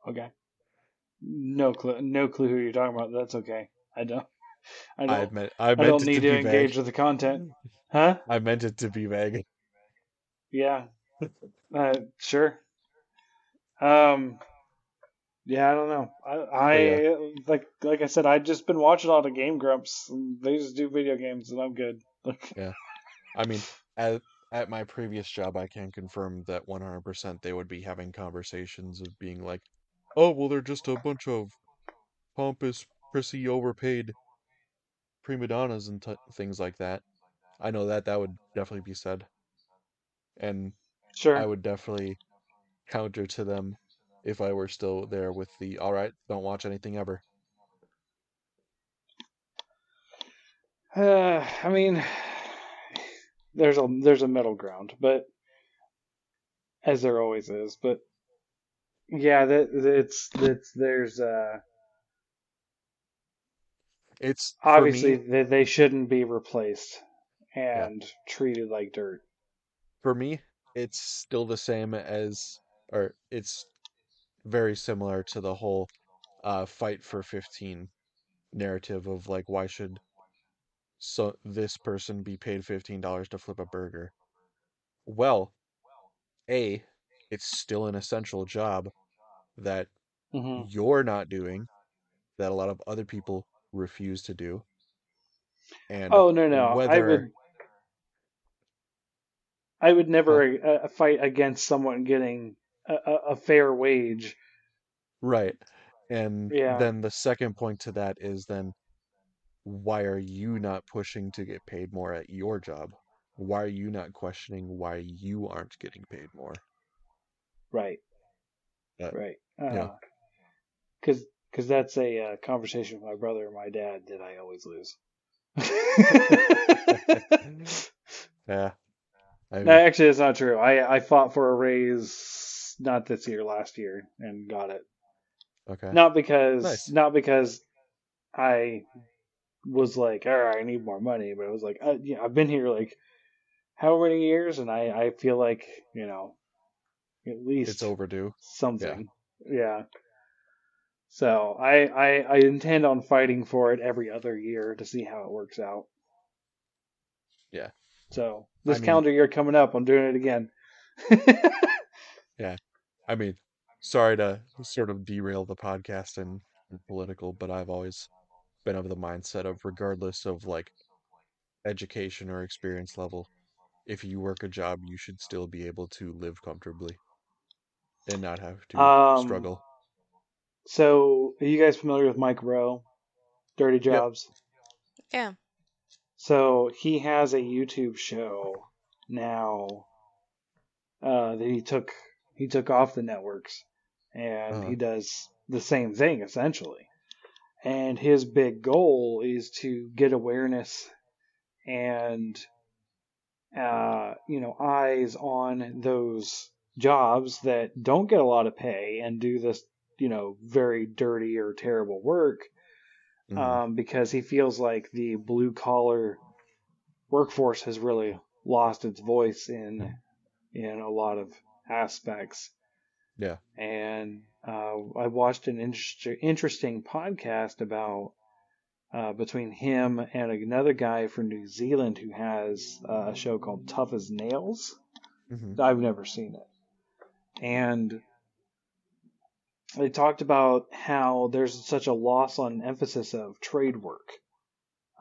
Okay. No clue. No clue who you're talking about. That's okay. I don't. I I don't. I I, meant don't need to to, engage vague. with the content. Huh? I meant it to be vague. Yeah. Uh, sure. Um. Yeah, I don't know. I, I like like I said, I've just been watching a lot of Game Grumps. And they just do video games, and I'm good. yeah, I mean, at at my previous job, I can confirm that 100% they would be having conversations of being like, "Oh, well, they're just a bunch of pompous, prissy, overpaid prima donnas and t- things like that." I know that that would definitely be said, and sure. I would definitely counter to them if I were still there with the "All right, don't watch anything ever." Uh, <sighs> I mean, there's a there's a middle ground, but as there always is. But yeah, that it's it's there's uh It's obviously me, they, they shouldn't be replaced and treated like dirt. for me, it's still the same as, or it's very similar to the whole uh, fight for 15 narrative of like, why should so this person be paid $15 to flip a burger? Well, A, it's still an essential job that hmm you're not doing, that a lot of other people refuse to do. And Oh no no, I whether, would I would never uh, fight against someone getting a, a, a fair wage. right, and Yeah, then the second point to that is then why are you not pushing to get paid more at your job? Why are you not questioning why you aren't getting paid more? Right, Uh, right. you know, Because because that's a uh, conversation with my brother and my dad that I always lose. <laughs> yeah, I no, actually, that's not true. I I fought for a raise not this year, last year, and got it. okay, Not because nice. not because I was like, all right, I need more money, but it was like, uh, yeah, I've been here like how many years, and I I feel like you know at least It's overdue. Something. Yeah. So I, I I intend on fighting for it every other year to see how it works out. yeah. So I this mean, calendar year coming up, I'm doing it again. <laughs> yeah. I mean, sorry to sort of derail the podcast and, and political, but I've always been of the mindset of regardless of like education or experience level, if you work a job, you should still be able to live comfortably and not have to um. struggle. So are you guys familiar with Mike Rowe, Dirty Yep. Jobs? Yeah. So he has a YouTube show now uh, that he took he took off the networks, and Uh-huh. he does the same thing essentially. And his big goal is to get awareness and uh, you know eyes on those jobs that don't get a lot of pay and do this you know very dirty or terrible work Mhm. um, because he feels like the blue collar workforce has really lost its voice in in a lot of aspects. Yeah. And uh, I watched an interest, interesting podcast about uh, between him and another guy from New Zealand who has uh, a show called Tough as Nails. Mhm. I've never seen it. And they talked about how there's such a loss on emphasis of trade work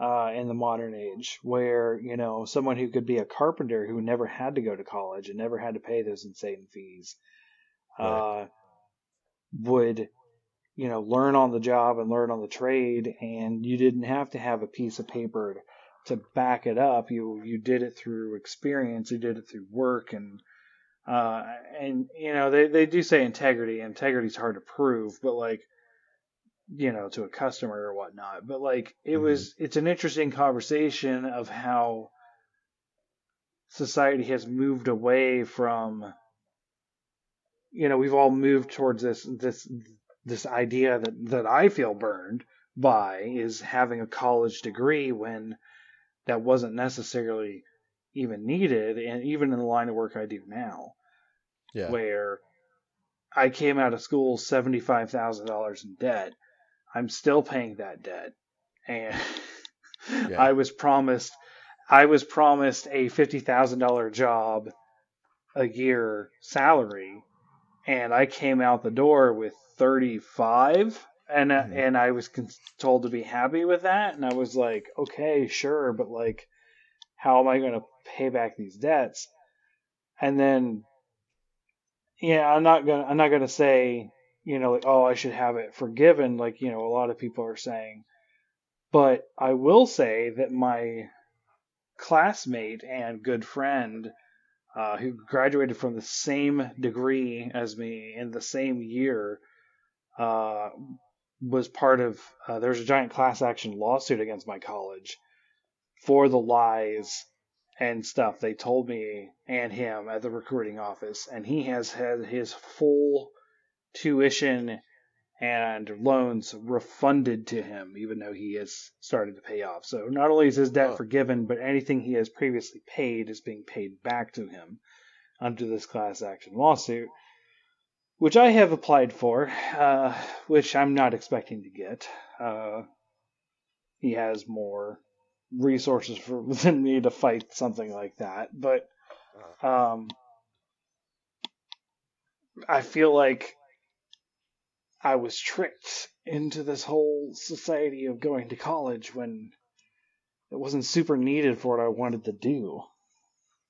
uh, in the modern age, where you know someone who could be a carpenter who never had to go to college and never had to pay those insane fees Right. uh, would you know learn on the job and learn on the trade, and you didn't have to have a piece of paper to back it up. You you did it through experience, you did it through work, and uh, and you know they they do say integrity. Integrity's hard to prove, but like you know to a customer or whatnot. But like it Mhm. was, it's an interesting conversation of how society has moved away from. You know, we've all moved towards this this this idea that that I feel burned by is having a college degree when that wasn't necessarily even needed, and even in the line of work I do now Yeah. where I came out of school $75,000 in debt. I'm still paying that debt. And <laughs> Yeah. I was promised I was promised a $50,000 job a year salary and I came out the door with 35 and uh, Mhm. and I was told to be happy with that and I was like, "Okay, sure, but like how am I going to pay back these debts?" And then yeah, I'm not gonna I'm not gonna say you know like oh I should have it forgiven like you know a lot of people are saying, but I will say that my classmate and good friend uh, who graduated from the same degree as me in the same year uh, was part of uh, was a giant class action lawsuit against my college for the lies and stuff they told me and him at the recruiting office and he has had his full tuition and loans refunded to him, even though he has started to pay off. So not only is his debt Oh. forgiven, but anything he has previously paid is being paid back to him under this class action lawsuit, which I have applied for, uh, which I'm not expecting to get. Uh, he has more resources for, <laughs> than me to fight something like that, but um, I feel like I was tricked into this whole society of going to college when it wasn't super needed for what I wanted to do.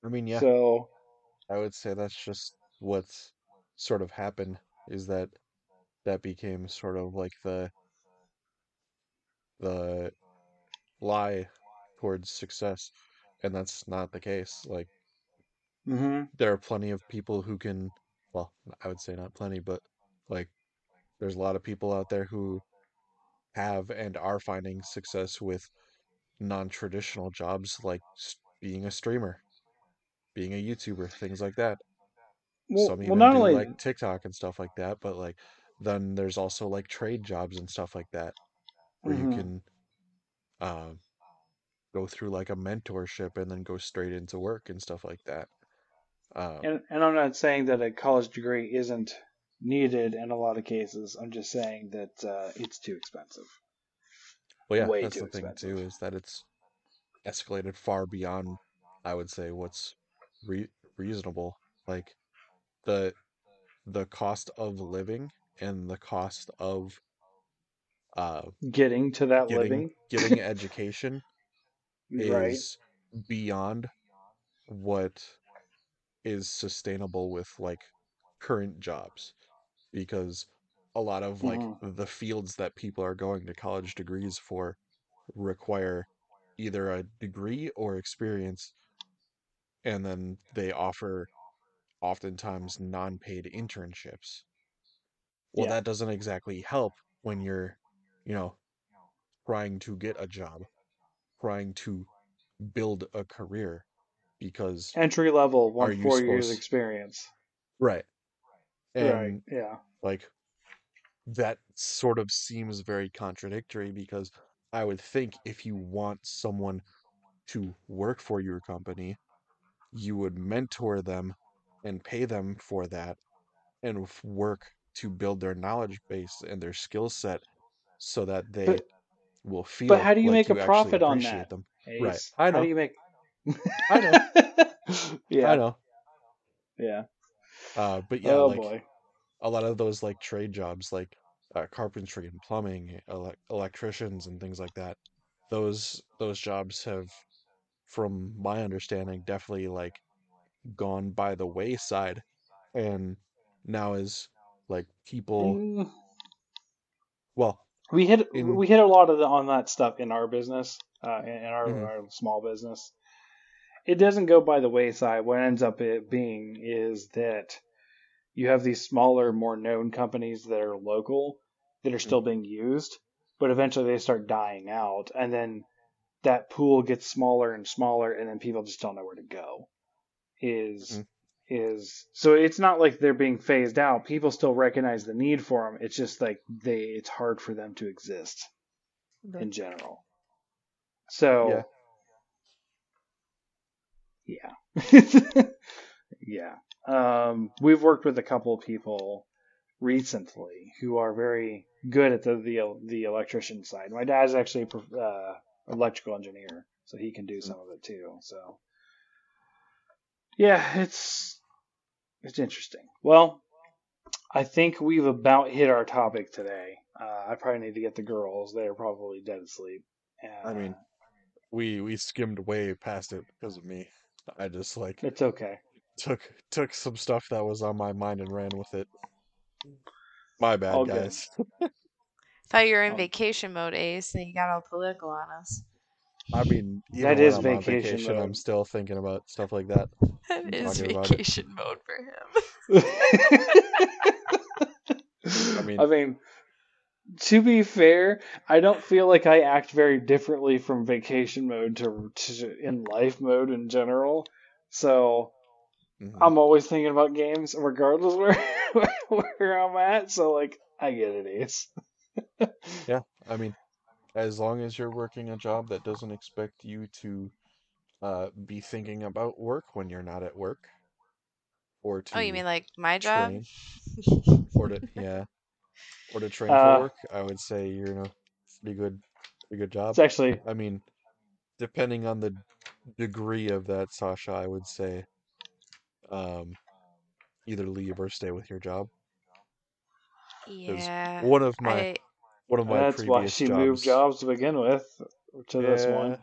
I mean, yeah, So, I would say that's just what's sort of happened is that that became sort of like the the lie towards success, and that's not the case. Like hmm there are plenty of people who can, well, I would say not plenty, but like there's a lot of people out there who have and are finding success with non-traditional jobs like being a streamer, being a YouTuber, things like that. well, Some well, even not do only like TikTok and stuff like that, but like then there's also like trade jobs and stuff like that where you Mhm. can uh, go through like a mentorship and then go straight into work and stuff like that. Um, And, and I'm not saying that a college degree isn't needed in a lot of cases. I'm just saying that uh, it's too expensive. well, yeah, way that's too the thing expensive. too is that it's escalated far beyond, I would say, what's re- reasonable. Like the the cost of living and the cost of uh, Getting to that getting living, getting <laughs> education right? is beyond what is sustainable with like current jobs because a lot of like Mhm. the fields that people are going to college degrees for require either a degree or experience and then they offer oftentimes non-paid internships well Yeah. that doesn't exactly help when you're you know trying to get a job trying to build a career because Entry level, one four years experience. right and right. Yeah. like that sort of seems very contradictory because I would think if you want someone to work for your company, you would mentor them and pay them for that and work to build their knowledge base and their skill set so that they But- will feel But how do you like make a you actually profit on that? them. Ace? Right. I How know. do you make? <laughs> I know. <laughs> yeah. I know. Yeah. Uh, but yeah, oh like boy. a lot of those like trade jobs like uh, carpentry and plumbing ele- electricians and things like that those those jobs have from my understanding definitely like gone by the wayside and now is like people Mm, well we hit we hit a lot of the, on that stuff in our business, uh, in, in our, Mhm. our small business. It doesn't go by the wayside. What ends up it being is that you have these smaller, more known companies that are local that are still being used, but eventually they start dying out, and then that pool gets smaller and smaller, and then people just don't know where to go. Is Mhm. Is so it's not like they're being phased out. People still recognize the need for them. It's just like they it's hard for them to exist in general. So yeah. <laughs> yeah. Um, we've worked with a couple of people recently who are very good at the the, the electrician side. My dad's actually a prof- uh, electrical engineer, so he can do some of it too. So yeah, it's it's interesting. Well, I think we've about hit our topic today. Uh, I probably need to get the girls; they're probably dead asleep. Uh, I mean, we we skimmed way past it because of me i just like it's okay. took took some stuff that was on my mind and ran with it my bad All guys <laughs> Thought you were in Oh. vacation mode, Ace, and you got all political on us. I mean even That when is I'm on vacation vacation i'm still thinking about stuff like that <laughs> That is talking about it. vacation mode for him. <laughs> I mean- <laughs> I mean, to be fair, I don't feel like I act very differently from vacation mode to, to in life mode in general. So, Mhm. I'm always thinking about games, regardless where where I'm at. So like, I get it, Ace. Yeah, I mean, as long as you're working a job that doesn't expect you to uh, be thinking about work when you're not at work, or to Oh, you mean like my job? train, <laughs> or to yeah, or to train Uh, for work, I would say you're in a pretty good, pretty good job. It's actually I mean, depending on the degree of that, Sasha, I would say um, either leave or stay with your job. Yeah. One of my I one of my that's why she jobs. moved jobs to begin with to this one.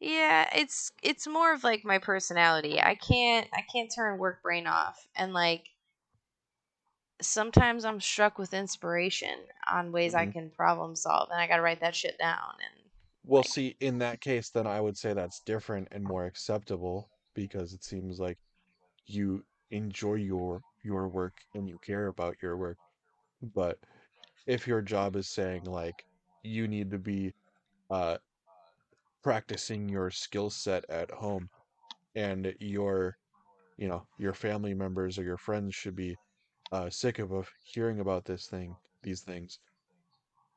yeah, it's it's more of like my personality. I can't I can't turn work brain off and like sometimes I'm struck with inspiration on ways I Mhm. can problem solve and I got to write that shit down and Well, like see, in that case, then I would say that's different and more acceptable because it seems like you enjoy your your work and you care about your work. But if your job is saying like you need to be uh practicing your skill set at home and your you know your family members or your friends should be uh sick of of hearing about this thing these things,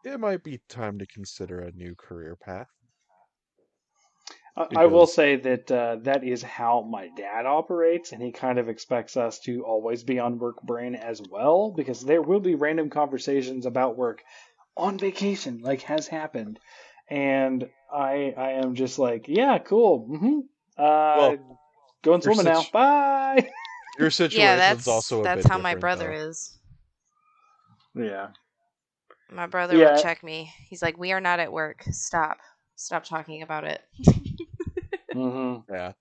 it might be time to consider a new career path I, I will say that uh, that is how my dad operates, and he kind of expects us to always be on work brain as well, because there will be random conversations about work on vacation, like has happened, and I I am just like, yeah, cool, mm-hmm. uh, well, going your swimming now, situ- bye. <laughs> your <laughs> situation yeah, situation's that's also a that's bit how my brother though. is. yeah, My brother will check me. He's like, "We are not at work. Stop. Stop talking about it." <laughs> hmm <laughs> Yeah.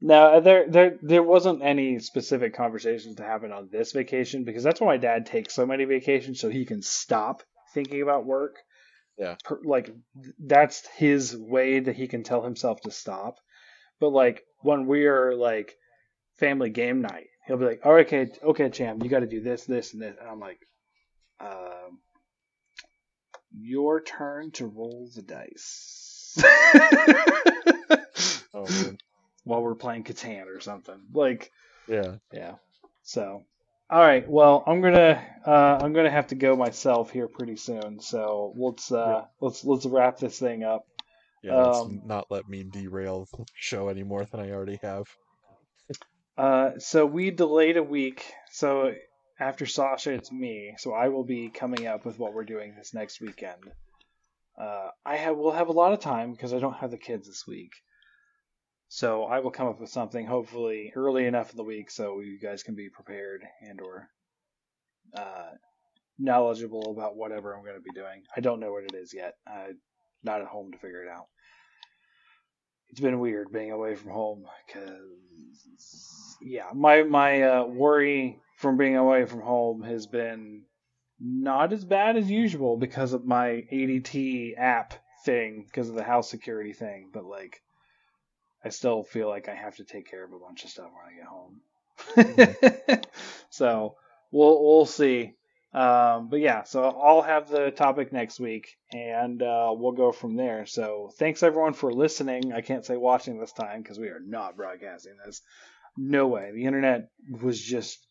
Now there there there wasn't any specific conversations to happen on this vacation because that's why my dad takes so many vacations so he can stop thinking about work. Yeah. Per, like that's his way that he can tell himself to stop. But like when we're like family game night, he'll be like, "All right, okay, okay, champ, you got to do this, this, and this," and I'm like, um, "Your turn to roll the dice." <laughs> Oh. While we're playing Catan or something, like Yeah. yeah. So, all right. Well, I'm gonna uh, I'm gonna have to go myself here pretty soon. So let's uh, Yeah. let's let's wrap this thing up. Yeah. Let's Um, not let me derail the show any more than I already have. <laughs> uh, so we delayed a week. So after Sasha, it's me. So I will be coming up with what we're doing this next weekend. Uh, I have will have a lot of time because I don't have the kids this week. So I will come up with something hopefully early enough in the week so you guys can be prepared and or uh, knowledgeable about whatever I'm going to be doing. I don't know what it is yet. I'm not at home to figure it out. It's been weird being away from home because yeah, my my uh, worry from being away from home has been not as bad as usual because of my ADT app thing because of the house security thing, but like I still feel like I have to take care of a bunch of stuff when I get home. <laughs> so we'll we'll see. Um, but yeah, so I'll have the topic next week, and uh, we'll go from there. So thanks everyone for listening. I can't say watching this time because we are not broadcasting this. No way. The internet was just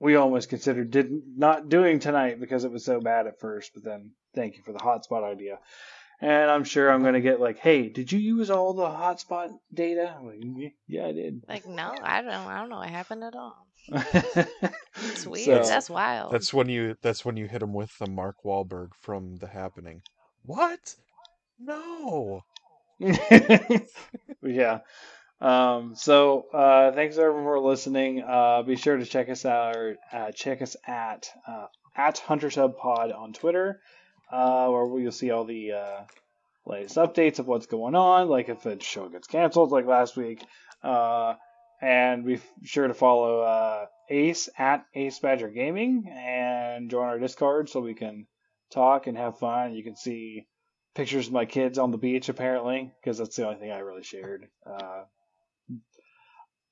we almost considered did not doing tonight because it was so bad at first. But then thank you for the hotspot idea. And I'm sure I'm gonna get like, hey, did you use all the hotspot data? I'm like, "Yeah, yeah, I did. like, no, I don't. I don't know what happened at all. <laughs> It's weird. So- That's wild. That's when you. That's when you hit him with the Mark Wahlberg from The Happening. What? No. <laughs> yeah. Um, so uh, thanks everyone for listening. Uh, be sure to check us out. Or, uh, check us at uh, at Hunters Hub Pod on Twitter, uh, where you'll see all the uh, latest updates of what's going on. Like if the show gets canceled, like last week. Uh, and be sure to follow uh, Ace at Ace Badger Gaming and join our Discord so we can talk and have fun. You can see pictures of my kids on the beach apparently because that's the only thing I really shared. Uh,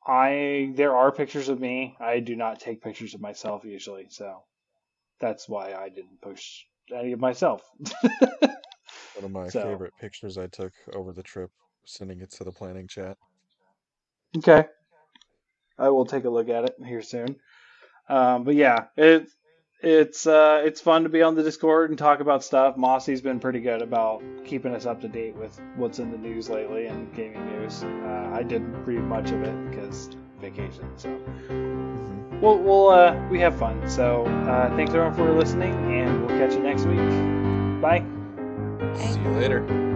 I there are pictures of me. I do not take pictures of myself usually, so that's why I didn't post any of myself. <laughs> One of my So- favorite pictures I took over the trip, sending it to the planning chat. Okay. I will take a look at it here soon. Um, but yeah, it it's uh, it's fun to be on the Discord and talk about stuff. Mossy's been pretty good about keeping us up to date with what's in the news lately and gaming news. Uh, I didn't read much of it because vacation, so Mhm. we'll, we'll uh, we have fun. So uh, thanks everyone for listening, and we'll catch you next week. Bye. See you later.